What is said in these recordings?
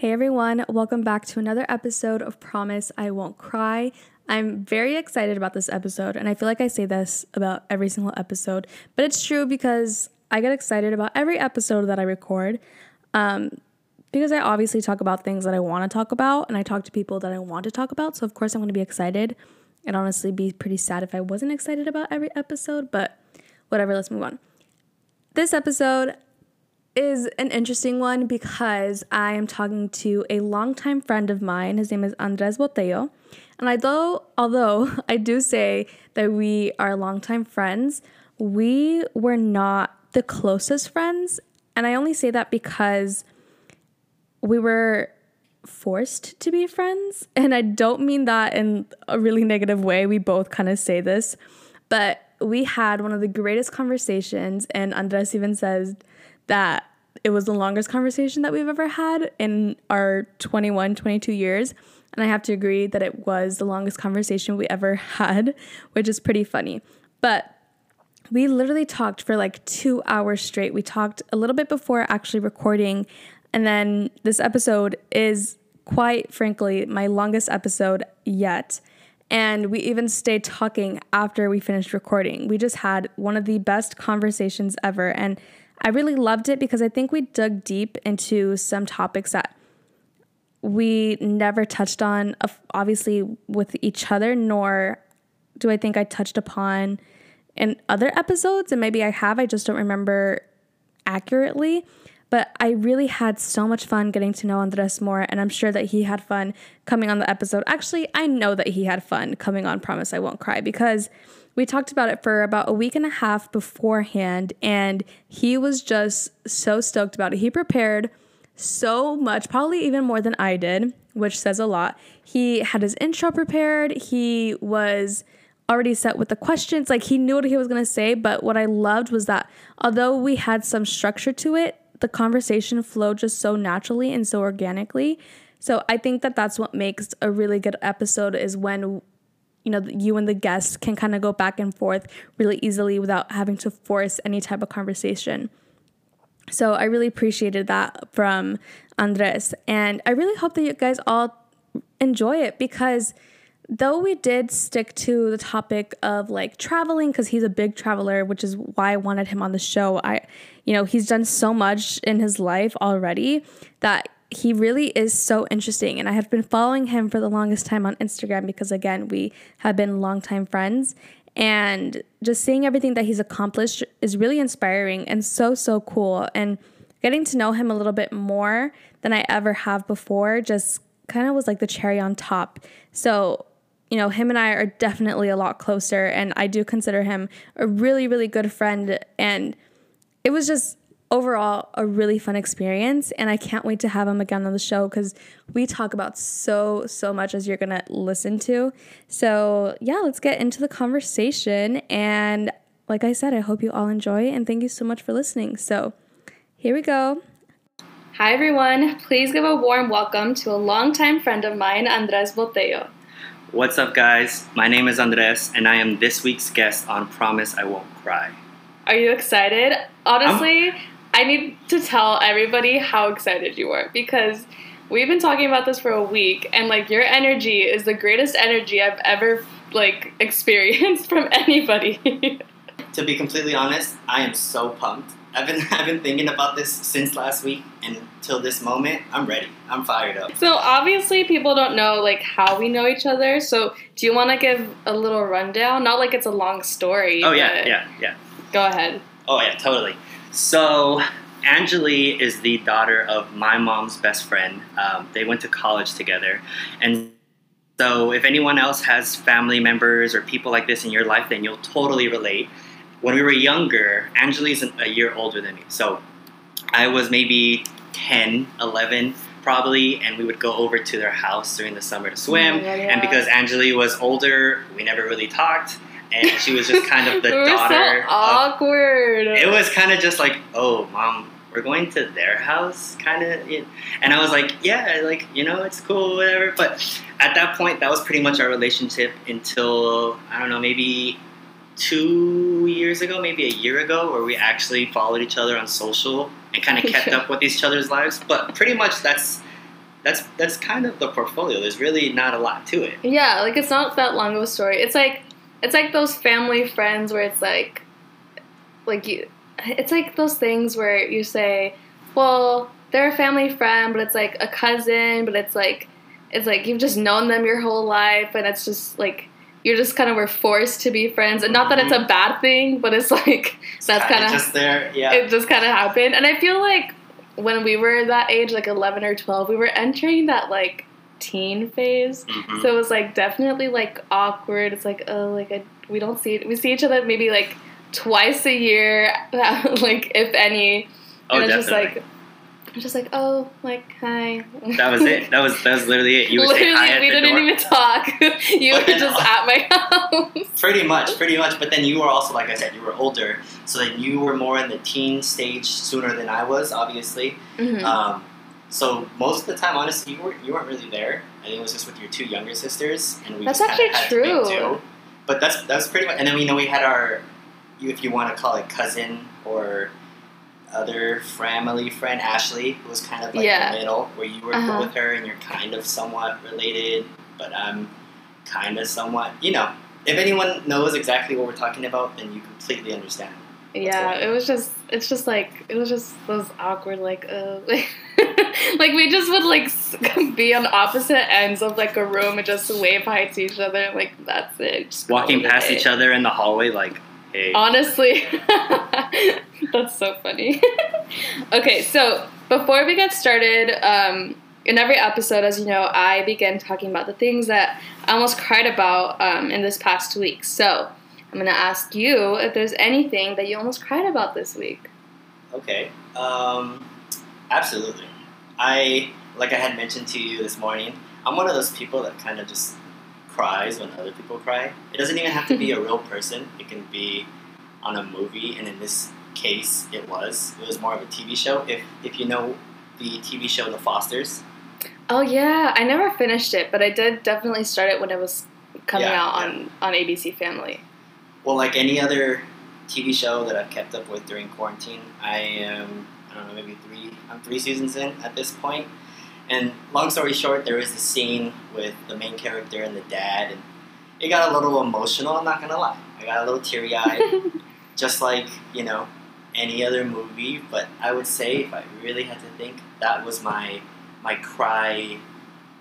Hey everyone, welcome back to another episode of Promise I Won't Cry. I'm very excited about this episode, and I feel like I say this about every single episode, but it's true because I get excited about every episode that I record. Um, because I obviously talk about things that I want to talk about, and I talk to people that I want to talk about. So, of course, I'm going to be excited. I'd honestly be pretty sad if I wasn't excited about every episode, but whatever, let's move on. This episode, is an interesting one because I am talking to a longtime friend of mine. His name is Andres Botello. And although, although I do say that we are longtime friends, we were not the closest friends. And I only say that because we were forced to be friends. And I don't mean that in a really negative way. We both kind of say this. But we had one of the greatest conversations. And Andres even says, that it was the longest conversation that we've ever had in our 21, 22 years. And I have to agree that it was the longest conversation we ever had, which is pretty funny. But we literally talked for like two hours straight. We talked a little bit before actually recording. And then this episode is quite frankly my longest episode yet. And we even stayed talking after we finished recording. We just had one of the best conversations ever. And I really loved it because I think we dug deep into some topics that we never touched on, obviously, with each other, nor do I think I touched upon in other episodes. And maybe I have, I just don't remember accurately. But I really had so much fun getting to know Andres more, and I'm sure that he had fun coming on the episode. Actually, I know that he had fun coming on Promise I Won't Cry because we talked about it for about a week and a half beforehand, and he was just so stoked about it. He prepared so much, probably even more than I did, which says a lot. He had his intro prepared, he was already set with the questions, like he knew what he was going to say. But what I loved was that although we had some structure to it, the conversation flowed just so naturally and so organically. So I think that that's what makes a really good episode is when you know you and the guest can kind of go back and forth really easily without having to force any type of conversation. So i really appreciated that from andres and i really hope that you guys all enjoy it because though we did stick to the topic of like traveling because he's a big traveler which is why i wanted him on the show i you know he's done so much in his life already that he really is so interesting. And I have been following him for the longest time on Instagram because, again, we have been longtime friends. And just seeing everything that he's accomplished is really inspiring and so, so cool. And getting to know him a little bit more than I ever have before just kind of was like the cherry on top. So, you know, him and I are definitely a lot closer. And I do consider him a really, really good friend. And it was just overall a really fun experience and i can't wait to have him again on the show because we talk about so so much as you're gonna listen to. So yeah let's get into the conversation and like i said i hope you all enjoy and thank you so much for listening. So here we go. Hi everyone. Please give a warm welcome to a longtime friend of mine andres botello. What's up guys? My name is andres and i am this week's guest on promise i won't cry. Are you excited? Honestly I'm- I need to tell everybody how excited you were because we've been talking about this for a week and like your energy is the greatest energy I've ever like experienced from anybody. to be completely honest, I am so pumped. I've been I've been thinking about this since last week and till this moment, I'm ready. I'm fired up. So obviously people don't know like how we know each other. So do you want to give a little rundown? Not like it's a long story. Oh yeah, yeah, yeah. Go ahead. Oh yeah, totally. So, Angeli is the daughter of my mom's best friend. Um, they went to college together. And so, if anyone else has family members or people like this in your life, then you'll totally relate. When we were younger, Angeli's a year older than me. So, I was maybe 10, 11 probably, and we would go over to their house during the summer to swim. Oh, yeah, yeah. And because Angeli was older, we never really talked and she was just kind of the we daughter. So awkward. Of, it was kind of just like, oh, mom, we're going to their house, kind of. And I was like, yeah, like you know, it's cool, whatever. But at that point, that was pretty much our relationship until I don't know, maybe two years ago, maybe a year ago, where we actually followed each other on social and kind of kept up with each other's lives. But pretty much that's that's that's kind of the portfolio. There's really not a lot to it. Yeah, like it's not that long of a story. It's like it's like those family friends where it's like like you it's like those things where you say, well, they're a family friend, but it's like a cousin, but it's like it's like you've just known them your whole life and it's just like you're just kind of were forced to be friends and not that it's a mm-hmm. bad thing but it's like that's kind of just there. Yeah. it just kind of happened and i feel like when we were that age like 11 or 12 we were entering that like teen phase Mhm. so it was like definitely like awkward it's like oh like I, we don't see it. we see each other maybe like twice a year like if any oh, and it's just like I'm just like oh like hi that was it. That was that was literally it. You literally say hi at we didn't door. even talk you But were just all- at my house Pretty much, pretty much. But then you were also, like I said, you were older, so then you were more in the teen stage sooner than I was, obviously. Mhm. Um, so most of the time, honestly, you weren't you weren't really there. I think it was just with your two younger sisters, and we That's just actually had to make true. But that's that's pretty much. And then you know we had our, if you want to call it cousin or other family friend Ashley, who was kind of like Yeah. the middle, where you were Uh-huh. with her and you're kind of somewhat related, but I'm kind of somewhat. You know, if anyone knows exactly what we're talking about, then you completely understand. Yeah, it was just it's just like it was just those awkward like uh like, like we just would like be on opposite ends of like a room and just wave hi to each other like that's it. Just Walking call it a past day. each other in the hallway, like, hey. Honestly, that's so funny. okay, so before we get started, um, in every episode, as you know, I begin talking about the things that I almost cried about um, in this past week. So I'm gonna ask you if there's anything that you almost cried about this week. Okay. Um, absolutely. I like I had mentioned to you this morning. I'm one of those people that kind of just cries when other people cry. It doesn't even have to be a real person. It can be on a movie, and in this case, it was. It was more of a TV show. If if you know the TV show The Fosters, Oh yeah, I never finished it, but I did definitely start it when it was coming Yeah, out yeah. on on ABC Family. well, like any other TV show that I've kept up with during quarantine, I am I don't know maybe three I'm three seasons in at this point. And long story short, there was this scene with the main character and the dad, and it got a little emotional. I'm not gonna lie, I got a little teary eyed, just like you know any other movie. But I would say if I really had to think, that was my my cry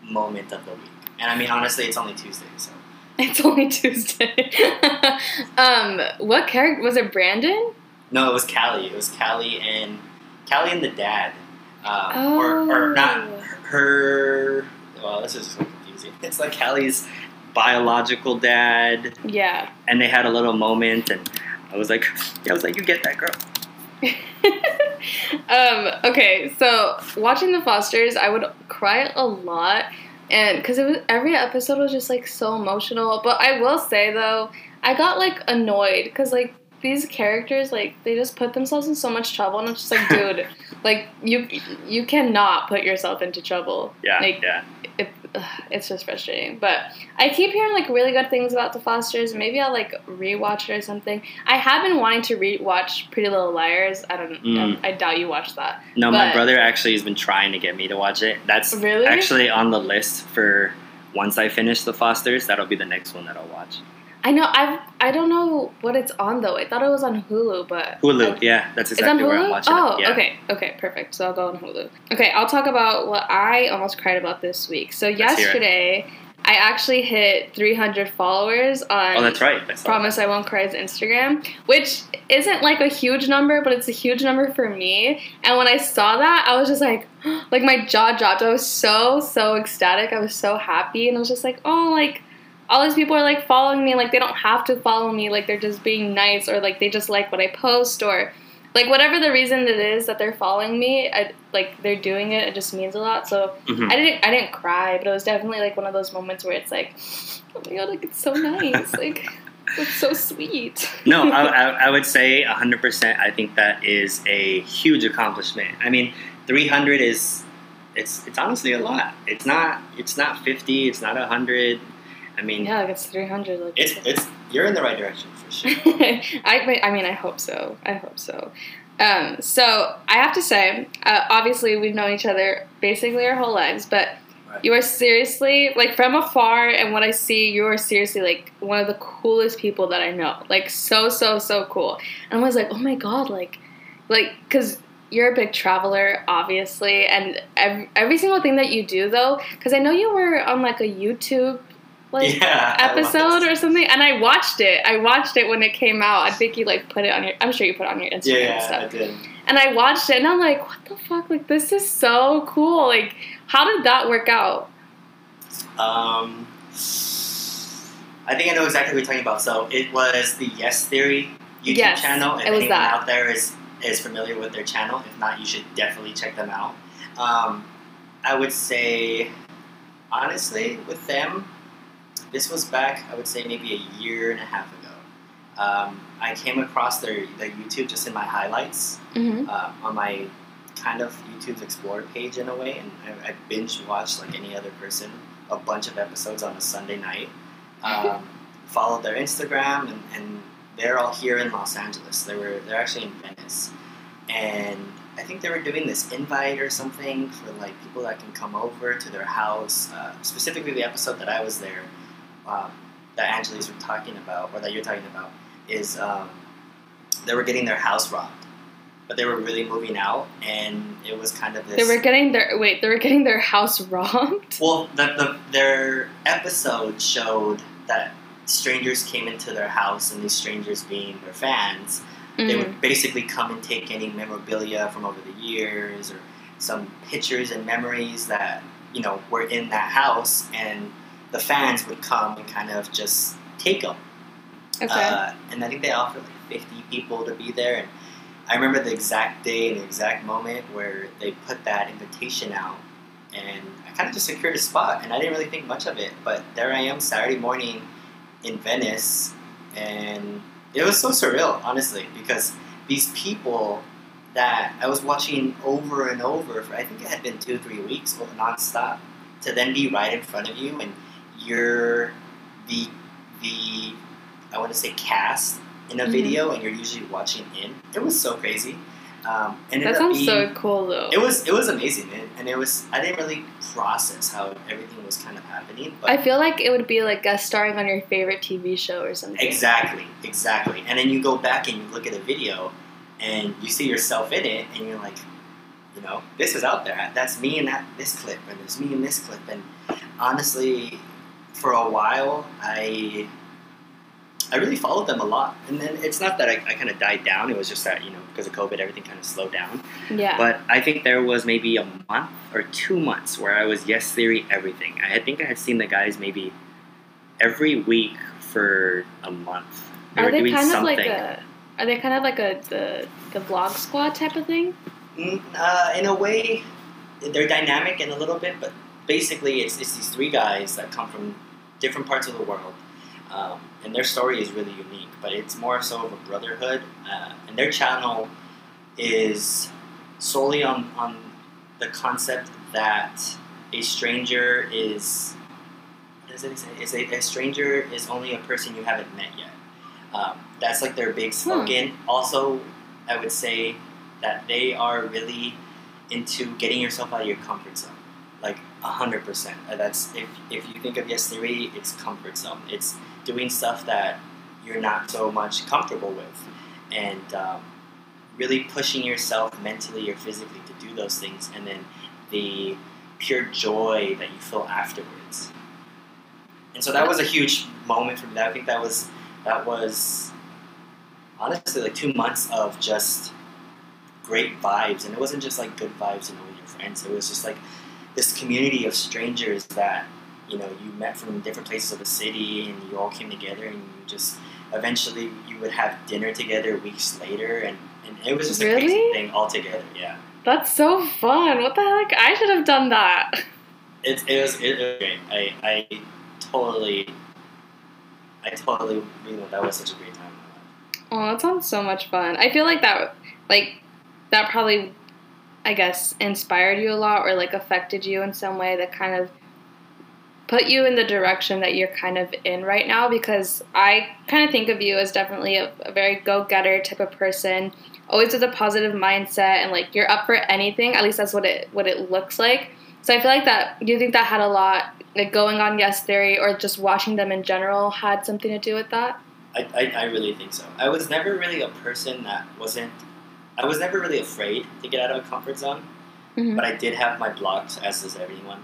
moment of the week. And I mean, honestly, it's only Tuesday, so. It's only Tuesday. um, what character was it? Brandon? No, it was Callie. It was Callie and Callie and the dad, um, or or not Oh. her. Well, this is so confusing. It's like Callie's biological dad, Yeah. and they had a little moment, and I was like, I was like, you get that girl. um, okay, so watching The Fosters, I would cry a lot, and because it was every episode was just like so emotional. But I will say though, I got like annoyed because like these characters like they just put themselves in so much trouble, and I'm just like, dude, like you you cannot put yourself into trouble. Yeah, Like, yeah. it, ugh, it's just frustrating. But I keep hearing like really good things about the Fosters. Maybe I'll like rewatch it or something. I have been wanting to rewatch Pretty Little Liars. I don't. Mm. I, I doubt you watched that. No, my brother actually has been trying to get me to watch it. That's Really? actually on the list for once I finish The Fosters. That'll be the next one that I'll watch. I know. I I don't know what it's on though. I thought it was on Hulu, but Hulu. I- yeah, that's It's on exactly where I'm watching Oh, it. Yeah. okay, okay, perfect. So I'll go on Hulu. Okay, I'll talk about what I almost cried about this week. So Let's yesterday, I actually hit 300 followers on. Oh, that's right. I Promise I Won't Cry's Instagram, which isn't like a huge number, but it's a huge number for me. And when I saw that, I was just like, like my jaw dropped. I was so, so ecstatic. I was so happy. And I was just like, oh, like all these people are like following me. Like they don't have to follow me. Like they're just being nice or like they just like what I post or like whatever the reason it is that they're following me. I, like they're doing it. It just means a lot. So Mhm. I didn't I didn't cry, but it was definitely like one of those moments where it's like, oh my god, like it's so nice, like it's so sweet. No, I, I, I would say 100%. I think that is a huge accomplishment. I mean, 300 is it's it's honestly a lot. It's not it's not 50. It's not 100. I mean, yeah, like it's three hundred. Like it's it's you're in the right direction for sure. I I mean I hope so. I hope so. Um, so I have to say, uh, obviously we've known each other basically our whole lives, but Right. you are seriously like from afar, and what I see, you are seriously like one of the coolest people that I know. Like so, so, so cool. And I was like, oh my god, like, like, cause you're a big traveler, obviously, and every, every single thing that you do, though, because I know you were on like a YouTube like yeah, episode or something, and I watched it. I watched it when it came out. I think you like put it on your. I'm sure you put it on your Instagram Yeah, and yeah, stuff. I did. And I watched it, and I'm like, what the fuck? Like this is so cool. Like, how did that work out? Um, I think I know exactly what you're talking about. So it was the Yes Theory YouTube Yes, channel. If anyone that. out there is is familiar with their channel, if not, you should definitely check them out. Um, I would say, honestly, with them, this was back. I would say maybe a year and a half ago. Um, I came across their their YouTube just in my highlights Mm-hmm. uh, on my kind of YouTube's Explorer page in a way, and I, I binge watched like any other person a bunch of episodes on a Sunday night. Um, followed their Instagram, and, and they're all here in Los Angeles. They were they're actually in Venice, and I think they were doing this invite or something for like people that can come over to their house. Uh, specifically, the episode that I was there, um, that Angeli's were talking about, or that you're talking about, is um, they were getting their house robbed but they were really moving out, and it was kind of this. They were getting their wait. They were getting their house robbed. well, the, the, their episode showed that strangers came into their house, and these strangers being their fans, they Mm. would basically come and take any memorabilia from over the years, or some pictures and memories that you know were in that house, and the fans would come and kind of just take them. Okay. Uh, and I think they offered like 50 people to be there. And I remember the exact day and the exact moment where they put that invitation out. And I kind of just secured a spot. And I didn't really think much of it. But there I am Saturday morning in Venice. And it was so surreal, honestly, because these people that I was watching over and over for I think it had been two or three weeks well, nonstop to then be right in front of you and you're the the I want to say cast in a Mhm. video and you're usually watching in. It was so crazy. Um, and that sounds so cool, though. It was it was amazing, man. and it was I didn't really process how everything was kind of happening, but I feel like it would be like guest starring on your favorite TV show or something. Exactly, exactly. And then you go back and you look at a video and you see yourself in it and you're like, you know, this is out there. That's me in that this clip and there's me in this clip and honestly for a while I I really followed them a lot. And then it's not that I, I kind of died down. It was just that, you know, because of COVID, everything kind of slowed down. Yeah. But I think there was maybe a month or two months where I was Yes Theory everything. I think I had seen the guys maybe every week for a month. They are were they doing kind something. of like a? Are they kind of like a the the vlog squad type of thing? Mm, uh, in a way, they're dynamic in a little bit, but basically, it's, it's these three guys that come from different parts of the world, um, and their story is really unique. But it's more so of a brotherhood, uh, and their channel is solely on on the concept that a stranger is. What does it say? Is a, a stranger is only a person you haven't met yet. Um, that's like their big slogan. Also, I would say that they are really into getting yourself out of your comfort zone. Like hundred percent. That's if if you think of Yes Theory, it's comfort zone. It's doing stuff that you're not so much comfortable with, and um, really pushing yourself mentally or physically to do those things, and then the pure joy that you feel afterwards. And so that was a huge moment for me. I think that was that was honestly like two months of just great vibes, and it wasn't just like good vibes, know, with your friends. It was just like this community of strangers that you know you met from different places of the city, and you all came together, and you just eventually you would have dinner together weeks later, and, and it was just a crazy Really? thing altogether. Yeah, That's so fun. What the heck? I should have done that. it, it was it, was great. I I totally. I totally, you know, that was such a great time. in my life. Oh, that sounds so much fun. I feel like that, like, that probably, I guess, inspired you a lot or like affected you in some way that kind of put you in the direction that you're kind of in right now. Because I kind of think of you as definitely a, a very go-getter type of person. always with a positive mindset and like you're up for anything. At least that's what it what it looks like. So I feel like that. Do you think that had a lot like going on Yes Theory or just watching them in general had something to do with that? I, I, I really think so. I was never really a person that wasn't. I was never really afraid to get out of a comfort zone, Mhm. but I did have my blocks, as does everyone.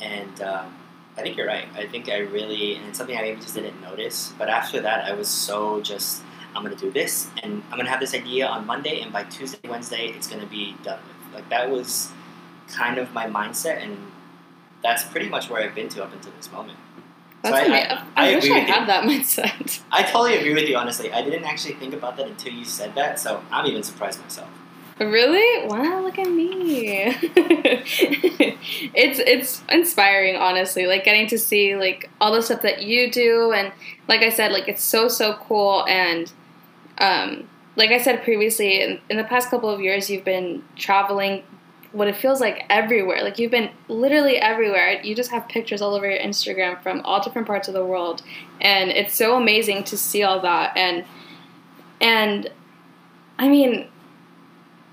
And um, I think you're right. I think I really, and it's something I maybe just didn't notice. But after that, I was so just, I'm gonna do this, and I'm gonna have this idea on Monday, and by Tuesday, Wednesday, it's gonna be done with. Like that was kind of my mindset, and that's pretty much where I've been to up until this moment. That's So I- I- I, I wish I with you. that mindset. I totally agree with you, honestly. I didn't actually think about that until you said that, so I'm even surprised myself. Really? Wow, look at me. it's it's inspiring honestly, like getting to see like all the stuff that you do and like I said, like it's so so cool and um like I said previously, in, in the past couple of years you've been traveling what it feels like everywhere. Like you've been literally everywhere. You just have pictures all over your Instagram from all different parts of the world. And it's so amazing to see all that and and I mean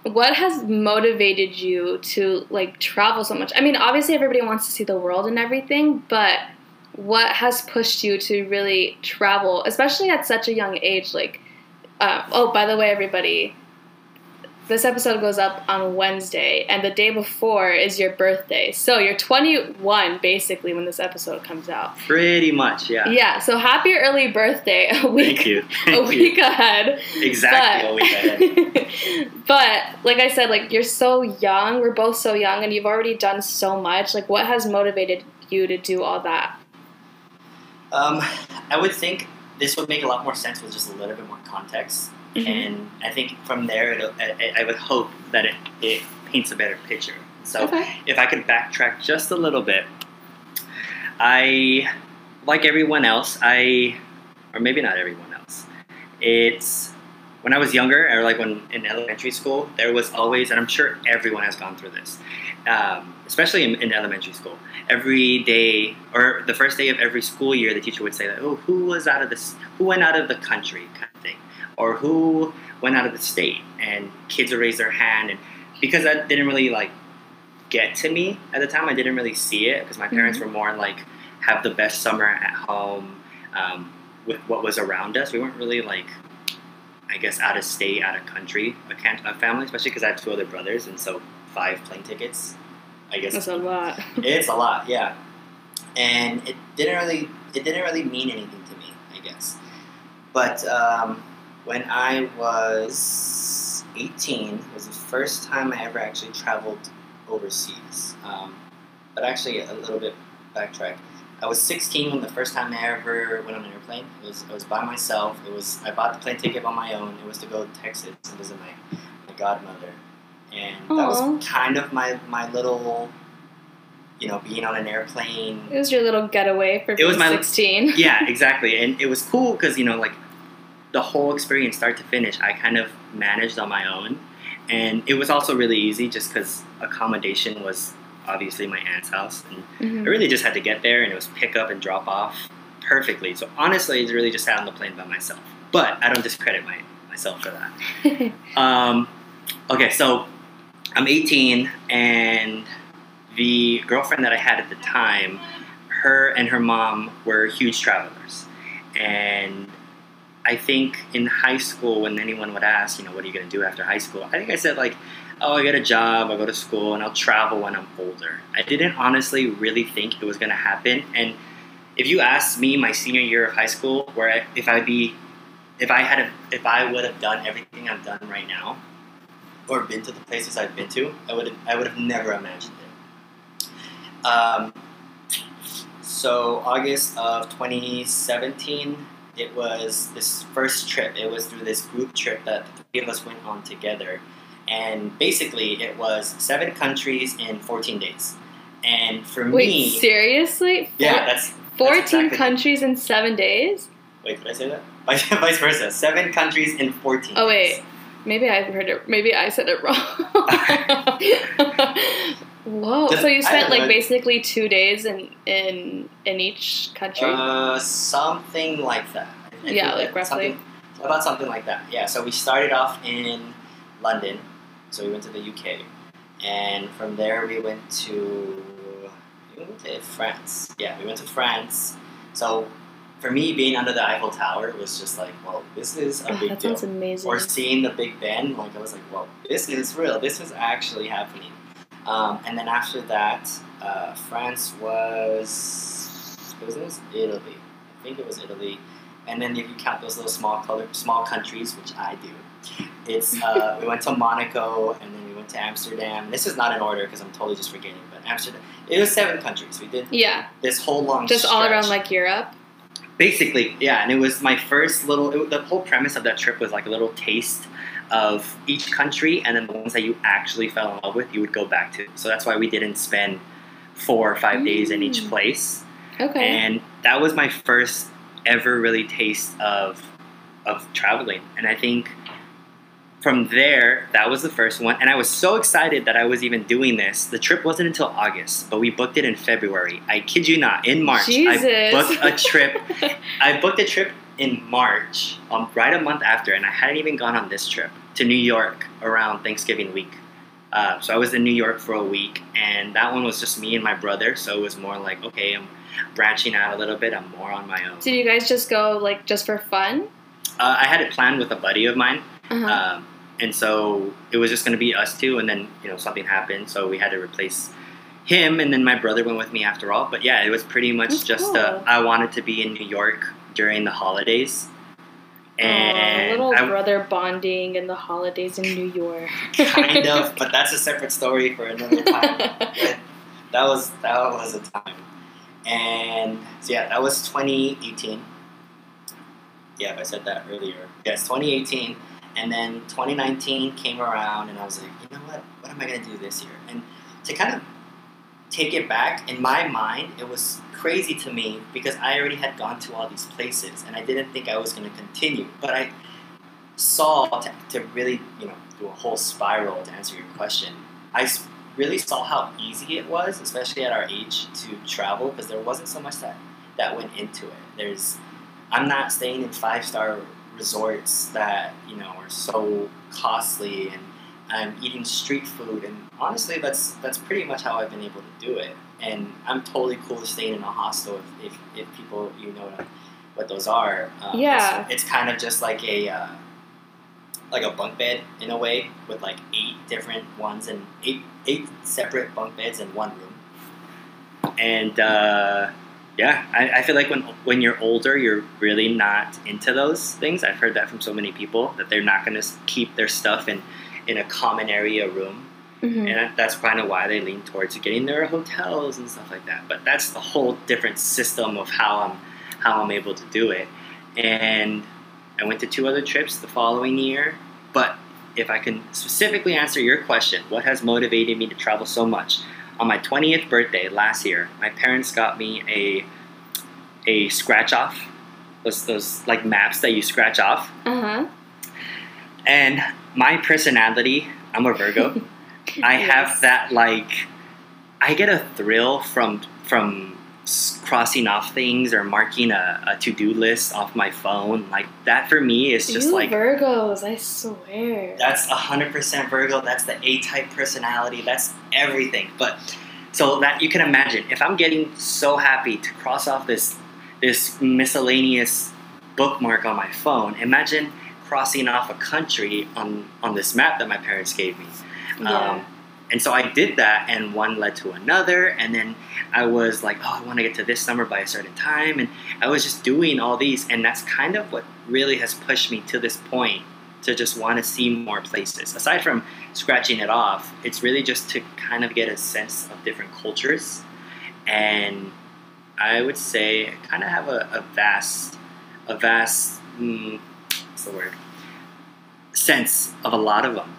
what has motivated you to like travel so much? I mean, obviously everybody wants to see the world and everything, but what has pushed you to really travel, especially at such a young age? Like, uh, oh, by the way, everybody, this episode goes up on Wednesday, and the day before is your birthday. So you're 21 basically when this episode comes out. Pretty much, yeah. Yeah. So happy early birthday a week Thank you. a Thank week you. ahead. Exactly a week ahead. but like I said, like you're so young. We're both so young, and you've already done so much. Like, what has motivated you to do all that? Um, I would think this would make a lot more sense with just a little bit more context. Mhm. And I think from there, it'll, I, I would hope that it, it paints a better picture. So Okay. if I could backtrack just a little bit, I, like everyone else, I, or maybe not everyone else, it's when I was younger, or like when in elementary school, there was always, and I'm sure everyone has gone through this, um, especially in, in elementary school. Every day, or the first day of every school year, the teacher would say, like, "Oh, who was out of this? Who went out of the country?" kind or who went out of the state, and kids would raise their hand, and because that didn't really like get to me at the time, I didn't really see it because my parents were more like have the best summer at home um, with what was around us. We weren't really like I guess out of state, out of country, a, can- a family, especially because I have two other brothers, and so five plane tickets. I guess That's a lot. it's a lot, yeah. And it didn't really it didn't really mean anything to me, I guess. But um, when I was 18, it was the first time I ever actually traveled overseas. Um, but actually, a little bit backtrack. I was 16 when the first time I ever went on an airplane. It was I was by myself. It was I bought the plane ticket on my own. It was to go to Texas and visit my, my godmother, and that was kind of my my little, you know, being on an airplane. It was your little getaway for It was my- 16. yeah, exactly. And it was cool because you know, like the whole experience, start to finish, I kind of managed on my own, and it was also really easy just because accommodation was obviously my aunt's house, and Mhm. I really just had to get there, and it was pick up and drop off perfectly. So honestly, I really just sat on the plane by myself. But I don't discredit my myself for that. Um, okay, so I'm 18, and the girlfriend that I had at the time, her and her mom were huge travelers. And I think in high school, when anyone would ask, you know, what are you going to do after high school? I think I said, like, oh, I get a job, I'll go to school, and I'll travel when I'm older. I didn't honestly really think it was going to happen. And if you asked me my senior year of high school, where I, if I'd be if I had a, if I would have done everything I've done right now, or been to the places I've been to, I would have I would have never imagined it. Um, so August of 2017, it was this first trip. It was through this group trip that the three of us went on together, and basically it was seven countries in 14 days. And for Wait, me, seriously? yeah, that's 14 exactly- countries in seven days? wait, did I say that? Vice versa. Seven countries in 14. Oh, days. wait. Maybe I heard it. Maybe I said it wrong. Whoa! Just- So you spent like know. basically two days in in in each country. Uh, something like that. I Yeah, like that- roughly. Something, about something like that. Yeah. So we started off in London, so we went to the UK, and from there we went to we went to France. Yeah, we went to France. So for me, being under the Eiffel Tower was just like, well, this is a Oh, big that deal. sounds amazing. Or seeing the Big Ben, like I was like, well, this is real. This is actually happening. Um, and then after that, uh, France was was this Italy? I think it was Italy. And then if you count those little small color small countries, which I do, it's uh, we went to Monaco and then we went to Amsterdam. This is not in order because I'm totally just forgetting. But Amsterdam, it was seven countries. We did yeah, this whole long just all around like Europe. Basically, yeah, and it was my first little. It, the whole premise of that trip was like a little taste of each country, and then the ones that you actually fell in love with, you would go back to. So that's why we didn't spend four or five days in each Mm. place, Okay. and that was my first ever really taste of of traveling. And I think from there, that was the first one, and I was so excited that I was even doing this. The trip wasn't until August, but we booked it in February. I kid you not, in March, I booked a trip I booked a trip in March, um, right a month after, and I hadn't even gone on this trip to New York around Thanksgiving week. Uh, so I was in New York for a week, and that one was just me and my brother. So it was more like, okay, I'm branching out a little bit. I'm more on my own. Did you guys just go like just for fun? Uh, I had it planned with a buddy of mine, Uh-huh. um, and so it was just going to be us two. And then you know something happened, so we had to replace him, and then my brother went with me after all. But yeah, it was pretty much That's just cool. uh, I wanted to be in New York during the holidays. And little I, brother bonding in the holidays in New York. kind of, but that's a separate story for another time. That was that was a time, and so yeah, that was 2018. Yeah, I said that earlier, yes, 2018, and then 2019 came around, and I was like, you know what? What am I gonna do this year? And to kind of take it back in my mind, it was crazy to me because I already had gone to all these places, and I didn't think I was gonna continue, but I saw to, to really you know do a whole spiral to answer your question. I really saw how easy it was especially at our age to travel because there wasn't so much that that went into it. There's i'm not staying in five star resorts that you know are so costly and i'm eating street food and honestly that's that's pretty much how i've been able to do it and i'm totally cool with staying in a hostel if, if, if people you know what those are um, Yeah. it's, it's kind of just like a uh, like a bunk bed in a way with like eight different ones and eight eight separate bunk beds in one room. And uh, yeah, I, I feel like when when you're older, you're really not into those things. I've heard that from so many people that they're not going to keep their stuff in in a common area room, Mhm. and that's kind of why they lean towards getting their hotels and stuff like that. But that's a whole different system of how I'm how I'm able to do it. And I went to two other trips the following year. But if I can specifically answer your question, what has motivated me to travel so much? On my 20th birthday last year, my parents got me a a scratch off, those those like maps that you scratch off. Uh-huh. And my personality, I'm a Virgo. I Yes. have that like I get a thrill from from crossing off things or marking a, a to-do list off my phone. Like that for me is just you like Virgos, I swear. that's 100% Virgo. That's the A-type personality. That's everything. But so that you can imagine if I'm getting so happy to cross off this this miscellaneous bookmark on my phone, imagine crossing off a country on on this map that my parents gave me. yeah. Um, and so I did that, and one led to another, and then I was like, oh, I want to get to this number by a certain time, and I was just doing all these, and that's kind of what really has pushed me to this point to just want to see more places. Aside from scratching it off, it's really just to kind of get a sense of different cultures, and I would say I kind of have a, a vast, a vast, mm, what's the word? Sense of a lot of them.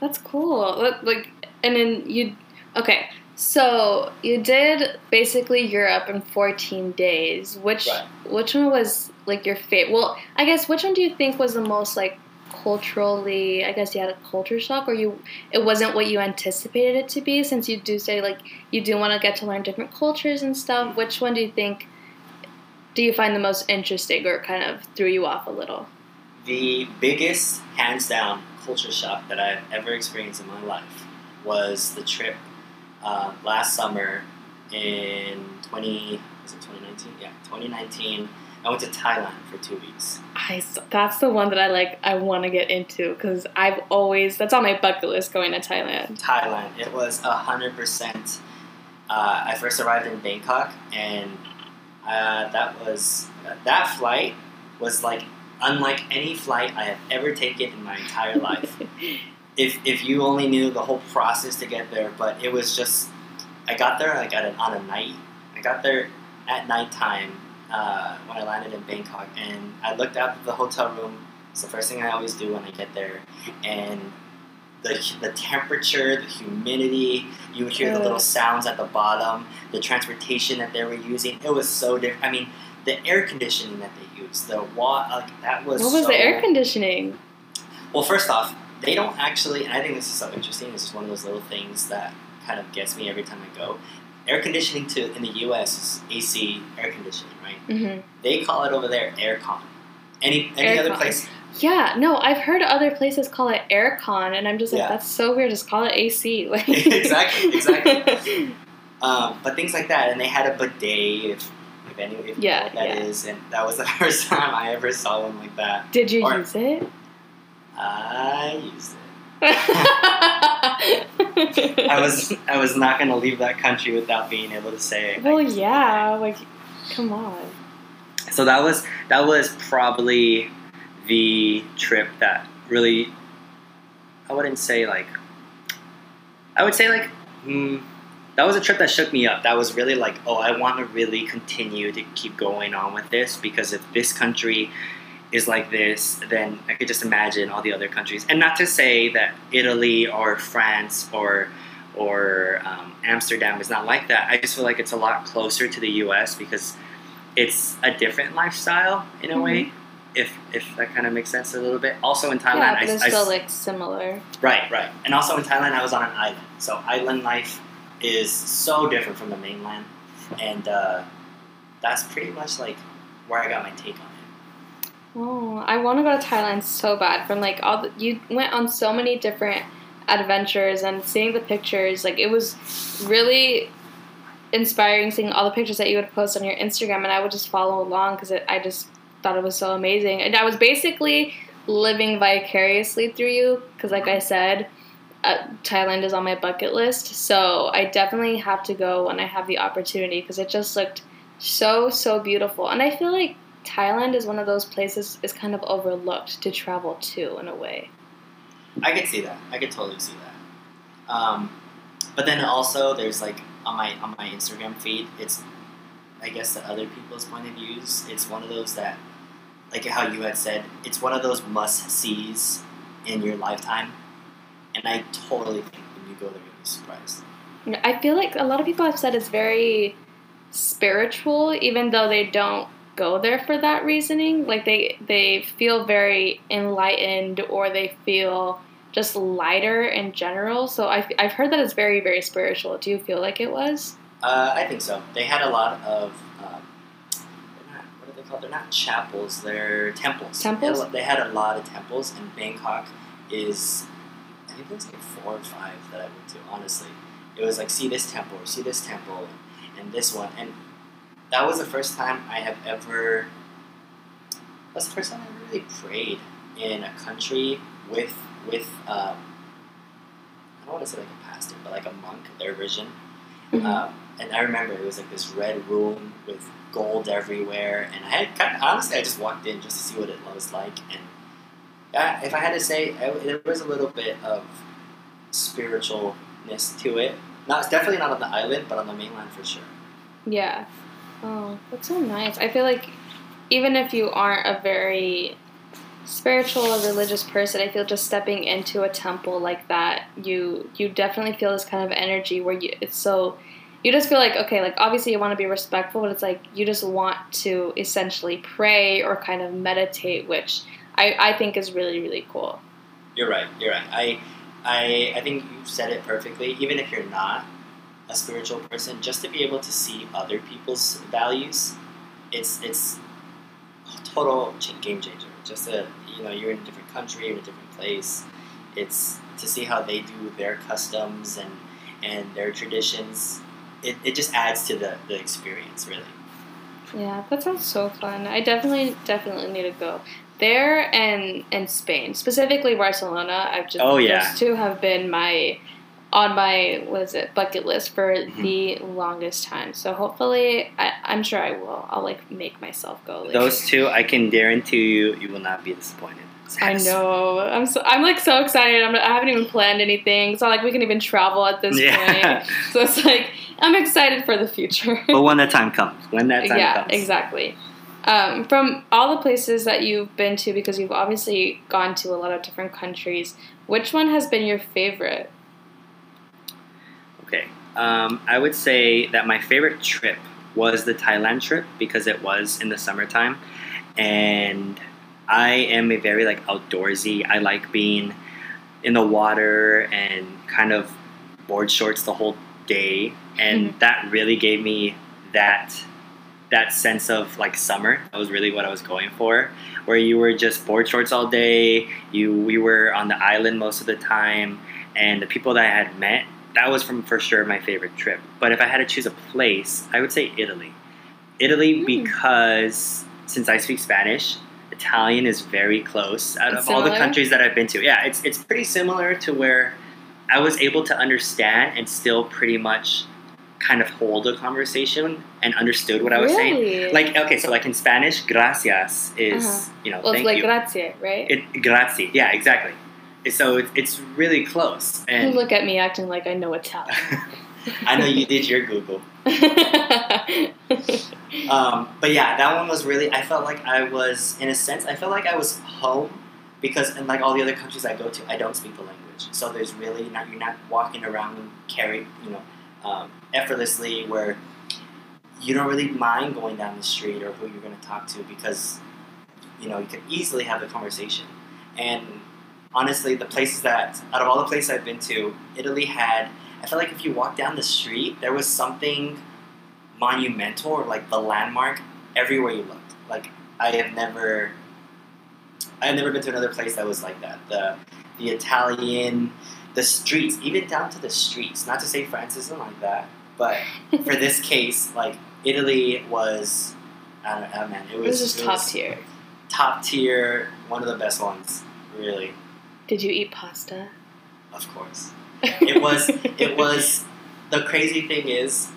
That's cool. Like, and then you, okay. So you did basically Europe in 14 days. Which Right. which one was like your favorite? Well, I guess which one do you think was the most like culturally? I guess you had a culture shock, or you it wasn't what you anticipated it to be. Since you do say like you do want to get to learn different cultures and stuff. Which one do you think? Do you find the most interesting, or kind of threw you off a little? the biggest, hands down, culture shock that I've ever experienced in my life was the trip uh, last summer in 20 was it 2019? Yeah, 2019. I went to Thailand for two weeks. I that's the one that I like. I want to get into because I've always that's on my bucket list going to Thailand. Thailand. It was a hundred percent. Uh, I first arrived in Bangkok, and uh, that was that flight was like unlike any flight I have ever taken in my entire life. if if you only knew the whole process to get there, but it was just I got there like at an, on a night. I got there at nighttime uh, when I landed in Bangkok, and I looked out the hotel room. It's the first thing I always do when I get there, and the the temperature, the humidity. You would hear the little sounds at the bottom. The transportation that they were using. It was so different. I mean, the air conditioning that they used, the wa like that was. What was so, the air conditioning? well, first off, they don't actually, and I think this is so interesting. This is one of those little things that kind of gets me every time I go. Air conditioning to in the U.S. is AC air conditioning, right? hmm They call it over there aircon. Any any other place? Yeah, no, I've heard other places call it aircon, and I'm just like, Yeah. that's so weird. Just call it AC. Like Exactly, exactly. Um, but things like that, and they had a bidet. If if any, if you know that yeah. is, and that was the first time I ever saw one like that. Did you Or- use it? I used it. I was I was not gonna leave that country without being able to say. Well, yeah, like, come on. So that was that was probably the trip that really I wouldn't say like I would say like mm, that was a trip that shook me up. That was really like oh I want to really continue to keep going on with this because if this country is like this, then I could just imagine all the other countries. And not to say that Italy or France or or um, Amsterdam is not like that. I just feel like it's a lot closer to the U.S. because it's a different lifestyle in a way. If if that kind of makes sense a little bit. Also in Thailand, yeah, I, but it's I- still like similar. right, right, and also in Thailand, I was on an island. So island life is so different from the mainland, and uh, that's pretty much like where I got my take on it. Oh, I want to go to Thailand so bad. From like all the, you went on so many different adventures and seeing the pictures, like it was really inspiring seeing all the pictures that you would post on your Instagram, and I would just follow along because I just thought it was so amazing. And I was basically living vicariously through you because, like I said, uh, Thailand is on my bucket list. So I definitely have to go when I have the opportunity because it just looked so so beautiful, and I feel like Thailand is one of those places is kind of overlooked to travel to in a way. I could see that. I could totally see that. Um, but then also, there's like on my on my Instagram feed, it's I guess the other people's point of views. It's one of those that, like how you had said, it's one of those must sees in your lifetime. And I totally think when you go there, you'll be surprised. I feel like a lot of people have said it's very spiritual, even though they don't go there for that reasoning. Like they they feel very enlightened, or they feel just lighter in general. So I've I've heard that it's very very spiritual. Do you feel like it was? Uh, I think so. They had a lot of. Um, they're not, what are they called? They're not chapels. They're temples. Temples? They had a- They had a lot of temples, and Bangkok is. I think there's like four or five that I went to. Honestly, it was like see this temple, or see this temple, and this one, and that was the first time I have ever. That's the first time I really prayed in a country with with. Um, I don't want to say like a pastor, but like a monk, their version. Mm-hmm. Um, and I remember it was like this red room with gold everywhere, and I had kind of honestly I just walked in just to see what it was like, and yeah, if I had to say, I, there was a little bit of spiritualness to it. Not definitely not on the island, but on the mainland for sure. Yeah. Oh, that's so nice. I feel like even if you aren't a very spiritual or religious person, I feel just stepping into a temple like that, you you definitely feel this kind of energy where you it's so you just feel like okay, like obviously you want to be respectful, but it's like you just want to essentially pray or kind of meditate, which I, I think is really, really cool. You're right. You're right. I, I, I think you said it perfectly. Even if you're not a spiritual person, just to be able to see other people's values, it's it's a total game changer. Just a you know you're in a different country, in a different place, It's to see how they do their customs and and their traditions. It, it just adds to the, the experience, really. Yeah, that sounds so fun. I definitely definitely need to go there and and Spain, specifically Barcelona. I've just Oh, yeah. those two have been my on my what is it bucket list for Mhm. the longest time. So hopefully, I, I'm sure I will. I'll like make myself go. Like, Those two, I can guarantee you, you will not be disappointed. I know. I'm so I'm like so excited. I'm, I haven't even planned anything. It's not like we can even travel at this Yeah. point. So it's like I'm excited for the future. but when that time comes, when that time yeah, comes. exactly. Um, from all the places that you've been to, because you've obviously gone to a lot of different countries, which one has been your favorite? Okay. Um, I would say that my favorite trip was the Thailand trip because it was in the summertime, and I am a very like outdoorsy. I like being in the water and kind of board shorts the whole day, and that really gave me that that sense of like summer. That was really what I was going for, where you were just board shorts all day. You we were on the island most of the time, and the people that I had met that was from for sure my favorite trip. But if I had to choose a place, I would say Italy. Italy Mm. because since I speak Spanish, Italian is very close out It's of all the countries that I've been to. Yeah, it's it's pretty similar to where I was able to understand and still pretty much kind of hold a conversation and understood what I was saying. really? Like okay, so like in Spanish, gracias is Uh-huh. you know well, it's thank like you. grazie, right? It, grazie, yeah, exactly. So it's, it's really close, And You look at me acting like I know Italian. I know you did your Google. Um, but yeah, that one was really. I felt like I was, in a sense, I felt like I was home because, in like all the other countries I go to, I don't speak the language. So there's really not you're not walking around and carry you know um, effortlessly where you don't really mind going down the street or who you're going to talk to because you know you could easily have the conversation. And honestly, the places that out of all the places I've been to, Italy had. I felt like if you walked down the street, there was something monumental or like the landmark everywhere you looked. Like I have never, I have never been to another place that was like that. The the Italian, the streets, even down to the streets. Not to say France isn't like that, but for this case, like Italy was, I don't know, man, it it was, was just it top was tier. top tier, one of the best ones, really. Did you eat pasta? Of course. It was it was the crazy thing is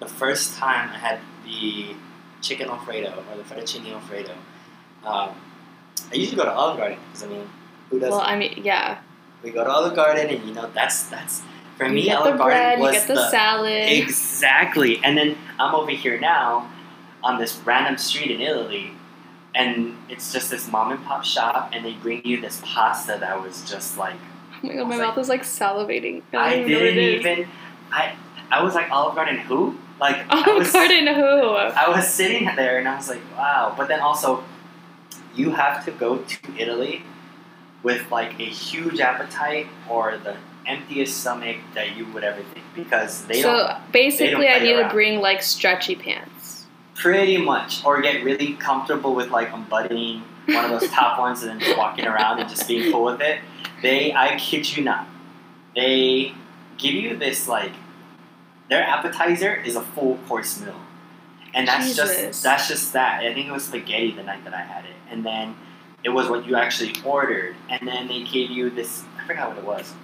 the first time I had the chicken alfredo or the fettuccine alfredo. Um, I usually go to Olive Garden because I mean, who doesn't? Well, I mean, yeah. we go to Olive Garden, and you know that's that's for you me. get Olive the Garden bread, you was get the, salad. exactly, and then I'm over here now on this random street in Italy. And it's just this mom and pop shop, and they bring you this pasta that was just like Oh my god, my mouth is like salivating. I, I don't even know what it didn't even. I I was like Olive Garden who? Like I Olive was, Garden who? I was sitting there and I was like, wow. But then also, you have to go to Italy with like a huge appetite or the emptiest stomach that you would ever think because they so don't So basically, don't I need to bring like stretchy pants. pretty much or get really comfortable with like unbuttoning one of those top ones and then just walking around and just being cool with it. They, I kid you not, they give you this like their appetizer is a full course meal, and that's Jesus. just that's just that. I think it was spaghetti the night that I had it, and then it was what you actually ordered, and then they gave you this. I forgot what it was.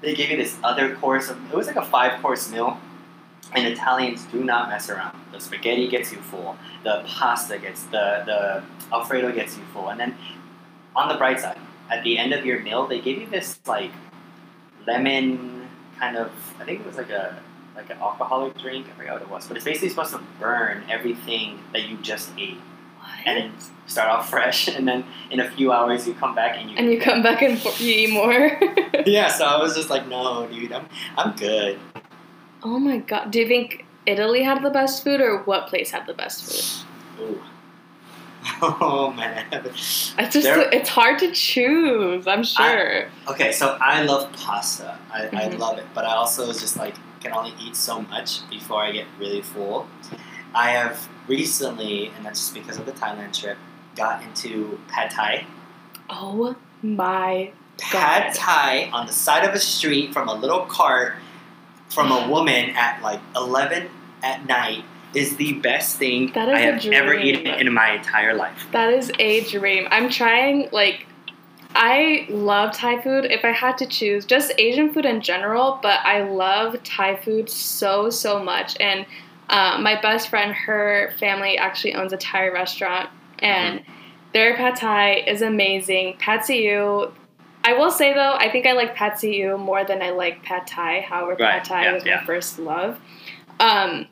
They gave you this other course of. It was like a five course meal. And Italians do not mess around. The spaghetti gets you full. The pasta gets the the Alfredo gets you full. And then on the bright side, at the end of your meal, they give you this like lemon kind of. I think it was like a like an alcoholic drink. I forgot what it was, but it's basically supposed to burn everything that you just ate What? and then start off fresh. And then in a few hours, you come back and you And you come back and you eat more. Yeah, so I was just like, no, dude, I'm I'm good. oh my god! Do you think Italy had the best food, or what place had the best food? Ooh. Oh man. It's just There- it's hard to choose. I'm sure. Okay, so I love pasta. I, I Mhm. love it, but I also just like can only eat so much before I get really full. I have recently, and that's just because of the Thailand trip, got into pad thai. oh my pad God. thai on the side of a street from a little cart from a woman at like 11 at night is the best thing That is I have ever eaten in my entire life. That is a dream. I'm trying like I love Thai food. If I had to choose, just Asian food in general, but I love Thai food so so much. And uh, my best friend, her family actually owns a Thai restaurant, and their pad Thai is amazing. Pad See Ew. I will say though, I think I like Pad See Ew more than I like Pad Thai. However, Right, Pad Thai yeah, was yeah. my first love. Um,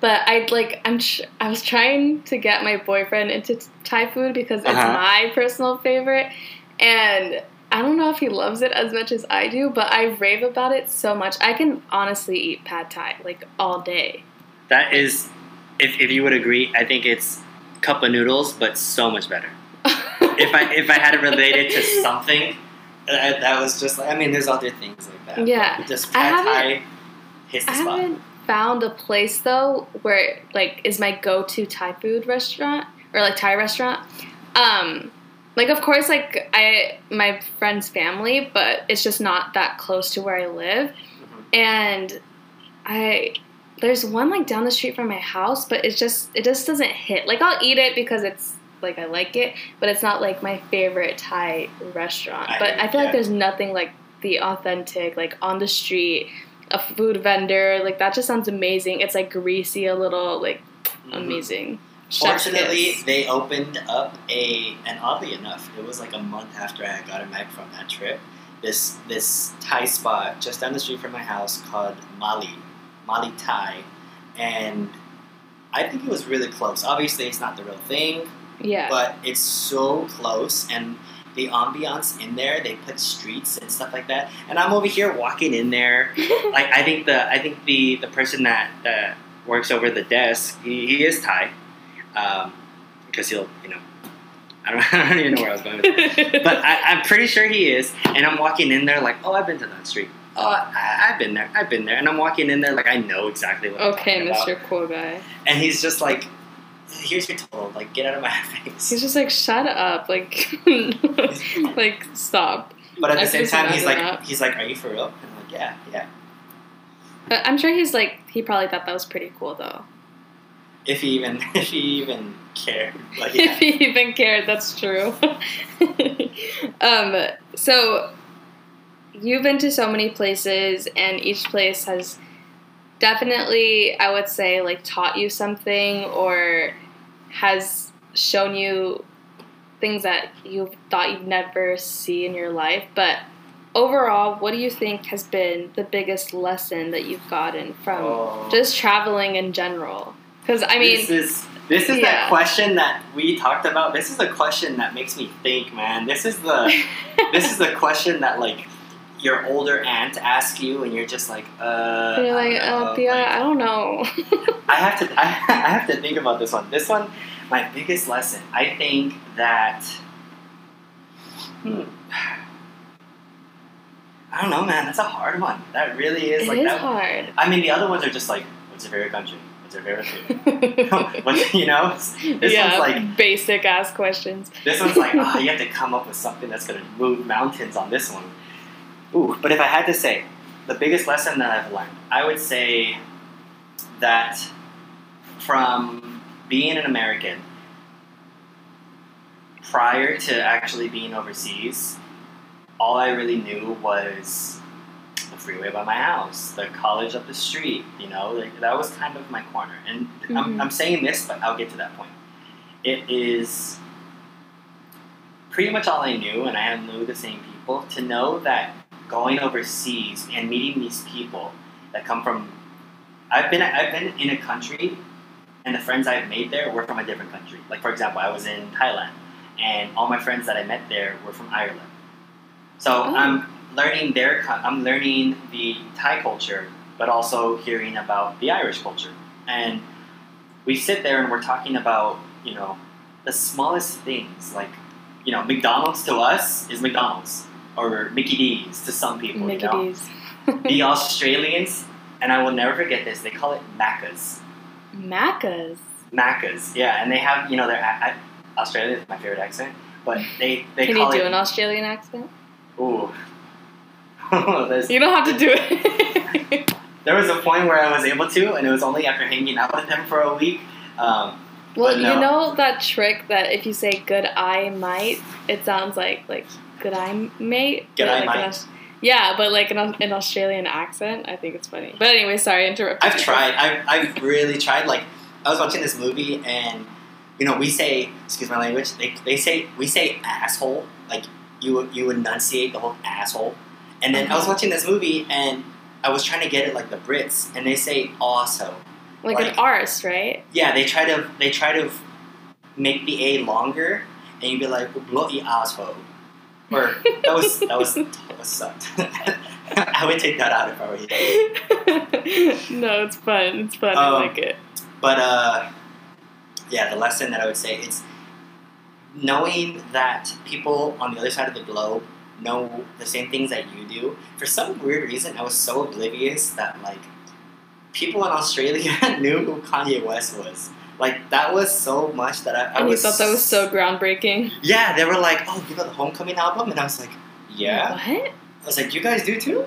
but I like I'm tr- I was trying to get my boyfriend into t- Thai food because it's Uh-huh. my personal favorite, and I don't know if he loves it as much as I do, but I rave about it so much. I can honestly eat pad Thai like all day. That is, if, if you would agree, I think it's cup of noodles, but so much better. If I if I had to relate it to something, that, that was just like I mean, there's other things like that. Yeah. just pad thai hits the I spot. haven't found a place though where like is my go-to Thai food restaurant or like Thai restaurant. Um, like of course like I my friend's family, but it's just not that close to where I live. And I there's one like down the street from my house, but it's just it just doesn't hit. Like I'll eat it because it's like I like it, but it's not like my favorite Thai restaurant. I but I feel like there's nothing like the authentic, like on the street, a food vendor, like that just sounds amazing. It's like greasy a little, like Mhm. amazing. Chef's Fortunately, kiss. they opened up a, and oddly enough, it was like a month after I had gotten back from that trip. This this Thai spot just down the street from my house called Mali, Mali Thai, and I think it was really close. Obviously, it's not the real thing, yeah. but it's so close and the ambiance in there. They put streets and stuff like that, and I'm over here walking in there like I think the I think the the person that that works over the desk he, he is Thai, um, because he'll you know I don't I don't even know where I was going but I, I'm pretty sure he is, and I'm walking in there like oh I've been to that street. Oh, I, I've been there. I've been there, and I'm walking in there like I know exactly what. I'm okay, about. Mr. Cool Guy. And he's just like, "Here's your total. Like, get out of my face." He's just like, shut up, like, like stop. but at I the same time, he's like, that. "He's like, are you for real?" And I'm like, "Yeah, yeah." But I'm sure he's like, he probably thought that was pretty cool though. If he even if he even cared, like, if yeah. he even cared, that's true. um, so you've been to so many places, and each place has definitely, I would say, like taught you something or has shown you things that you thought you'd never see in your life. But overall, what do you think has been the biggest lesson that you've gotten from Oh. just traveling in general? Because I mean, this is this is yeah. that question that we talked about. This is the question that makes me think, man. This is the this is the question that like your older aunt asks you, and you're just like, uh. You're I like, don't know, uh, like- I don't know. I have to I, I have to think about this one. This one, my biggest lesson. I think that. Hmm. I don't know, man. That's a hard one. That really is It like is that. hard. I mean, the other ones are just like, what's your favorite country? What's your favorite food? What's you know? This yeah, one's like basic ass questions. this one's like, oh, you have to come up with something that's gonna move mountains on this one. Ooh, but if I had to say, the biggest lesson that I've learned, I would say that from being an American, prior to actually being overseas, all I really knew was the freeway by my house, the college up the street. You know, like that was kind of my corner. And I'm, Mhm. I'm saying this, but I'll get to that point. It is pretty much all I knew, and I knew the same people. To know that going overseas and meeting these people that come from, I've been I've been in a country, and the friends I've made there were from a different country. Like for example, I was in Thailand, and all my friends that I met there were from Ireland. So Oh. I'm learning their I'm learning the Thai culture, but also hearing about the Irish culture. And we sit there and we're talking about you know the smallest things like you know McDonald's to us is McDonald's or Mickey D's to some people. Mickey you know? D's. The Australians, and I will never forget this. They call it Macca's. Macca's. Macca's, yeah, and they have you know their I, I, Australia is my favorite accent, but they they Can you do it an Australian accent? Ooh. You don't have to do it. there was a point where I was able to, and it was only after hanging out with them for a week. Um, well, no. you know that trick that if you say "good I might," it sounds like like "good eye mate." Eye like Aus- yeah, but like an, an Australian accent. I think it's funny. But anyway, sorry, interrupt. I've tried. I've, I've really tried. Like, I was watching this movie, and you know, we say, excuse my language. They, they say we say asshole. Like you you enunciate the whole asshole. And then I was Uh-huh. watching this movie, and I was trying to get it like the Brits, and they say also. like, like- an arse, right? Yeah, they try to they try to make the a longer, and you'd be like bloody asshole. Or that was that was that was sucked. I would take that out if I were you. no, it's fun. It's fun. Um, I like it. But uh, yeah, the lesson that I would say is knowing that people on the other side of the globe know the same things that you do. For some weird reason, I was so oblivious that like people in Australia knew who Kanye West was. Like that was so much that I, I And you was. thought that was so groundbreaking. Yeah, they were like, "Oh, you know the Homecoming album," and I was like, "Yeah." What? I was like, "You guys do too?"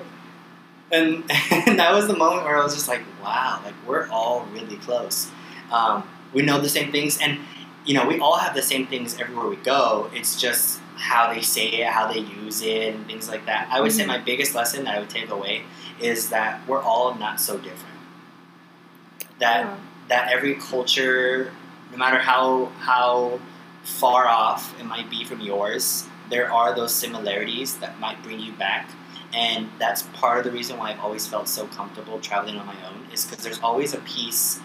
And, and that was the moment where I was just like, "Wow, like we're all really close. Um, we know the same things, and you know, we all have the same things everywhere we go. It's just how they say it, how they use it, and things like that. I would say Mhm. my biggest lesson that I would take away is that we're all not so different. That Yeah. That every culture, no matter how how far off it might be from yours, there are those similarities that might bring you back. And that's part of the reason why I've always felt so comfortable traveling on my own is because there's always a piece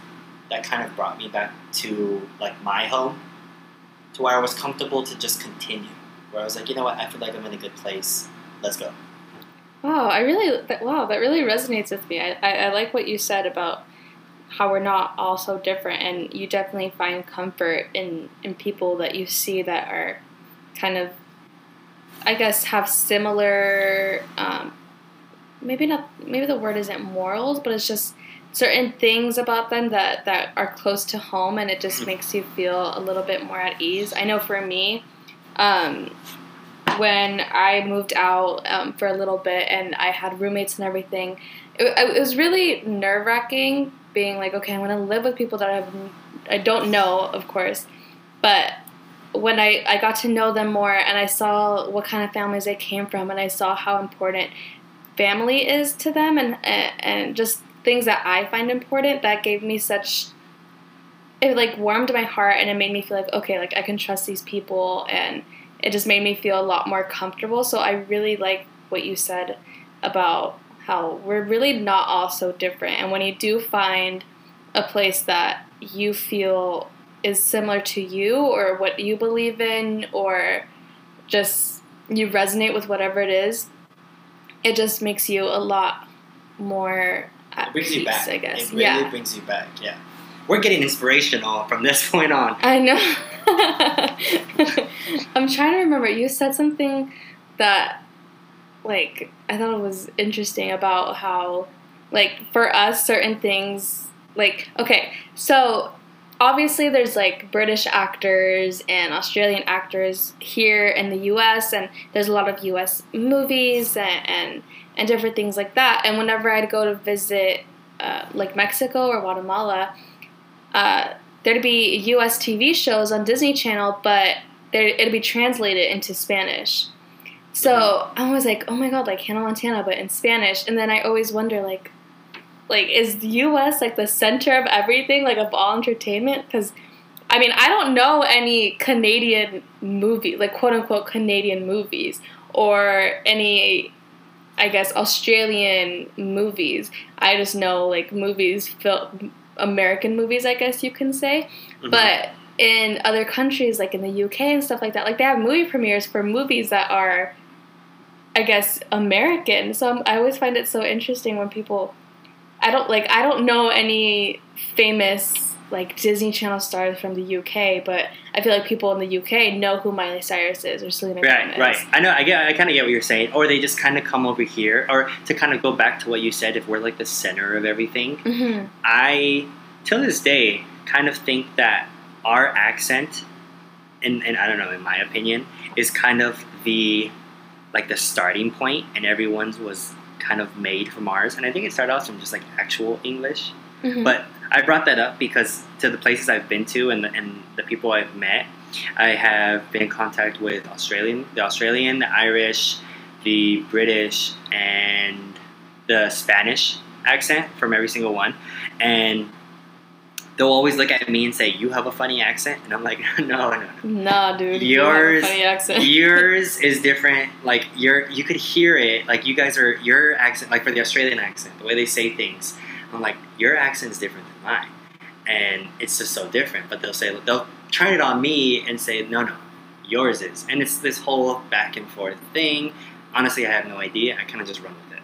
that kind of brought me back to like my home, to where I was comfortable to just continue. Where I was like, you know what, I feel like I'm in a good place. Let's go. Wow, I really that, wow that really resonates with me. I, I, I like what you said about how we're not all so different, and you definitely find comfort in in people that you see that are kind of, I guess, have similar. Um, maybe not. Maybe the word isn't morals, but it's just certain things about them that that are close to home, and it just Mhm. makes you feel a little bit more at ease. I know for me. Um, when I moved out um, for a little bit and I had roommates and everything, it, it was really nerve wracking being like, okay, I'm gonna live with people that I've, I don't know, of course, but when I, I got to know them more and I saw what kind of families they came from and I saw how important family is to them and, and just things that I find important, that gave me such it like warmed my heart and it made me feel like okay, like I can trust these people and it just made me feel a lot more comfortable. So I really like what you said about how we're really not all so different. And when you do find a place that you feel is similar to you or what you believe in or just you resonate with whatever it is, it just makes you a lot more at brings peace, you back. I guess. It really yeah. brings you back. Yeah. We're getting inspirational from this point on. I know. I'm trying to remember. You said something that, like, I thought it was interesting about how, like, for us, certain things, like, okay, so obviously there's like British actors and Australian actors here in the US, and there's a lot of US movies and, and, and different things like that. And whenever I'd go to visit, uh, like, Mexico or Guatemala, uh, there'd be U.S. TV shows on Disney Channel, but it'd be translated into Spanish. So I was like, oh my god, like Hannah Montana, but in Spanish. And then I always wonder, like, like is the U.S. like the center of everything, like of all entertainment? Because I mean, I don't know any Canadian movie, like quote unquote Canadian movies, or any, I guess, Australian movies. I just know like movies, fil- American movies, I guess you can say. Mhm. But in other countries, like in the UK and stuff like that, like they have movie premieres for movies that are, I guess, American. So I always find it so interesting when people, I don't like, I don't know any famous like Disney Channel stars from the UK, but I feel like people in the UK know who Miley Cyrus is or Selena Right, Gomez. right. right. I know. I get. I kind of get what you're saying. Or they just kind of come over here, or to kind of go back to what you said. If we're like the center of everything, hmm I, till this day, kind of think that our accent, and, and I don't know, in my opinion, is kind of the like the starting point, and everyone's was kind of made from ours. And I think it started off from just like actual English. Mhm. But I brought that up because to the places I've been to and the, and the people I've met, I have been in contact with Australian, the Australian, the Irish, the British, and the Spanish accent from every single one, and they'll always look at me and say, "You have a funny accent," and I'm like, "No, no, no." Nah, dude. you Yours, accent. yours is different. Like your, you could hear it. Like you guys are your accent. Like for the Australian accent, the way they say things, I'm like your accent is different than mine, and it's just so different. But they'll say they'll turn it on me and say, no, no, yours is, and it's this whole back and forth thing. Honestly, I have no idea. I kind of just run with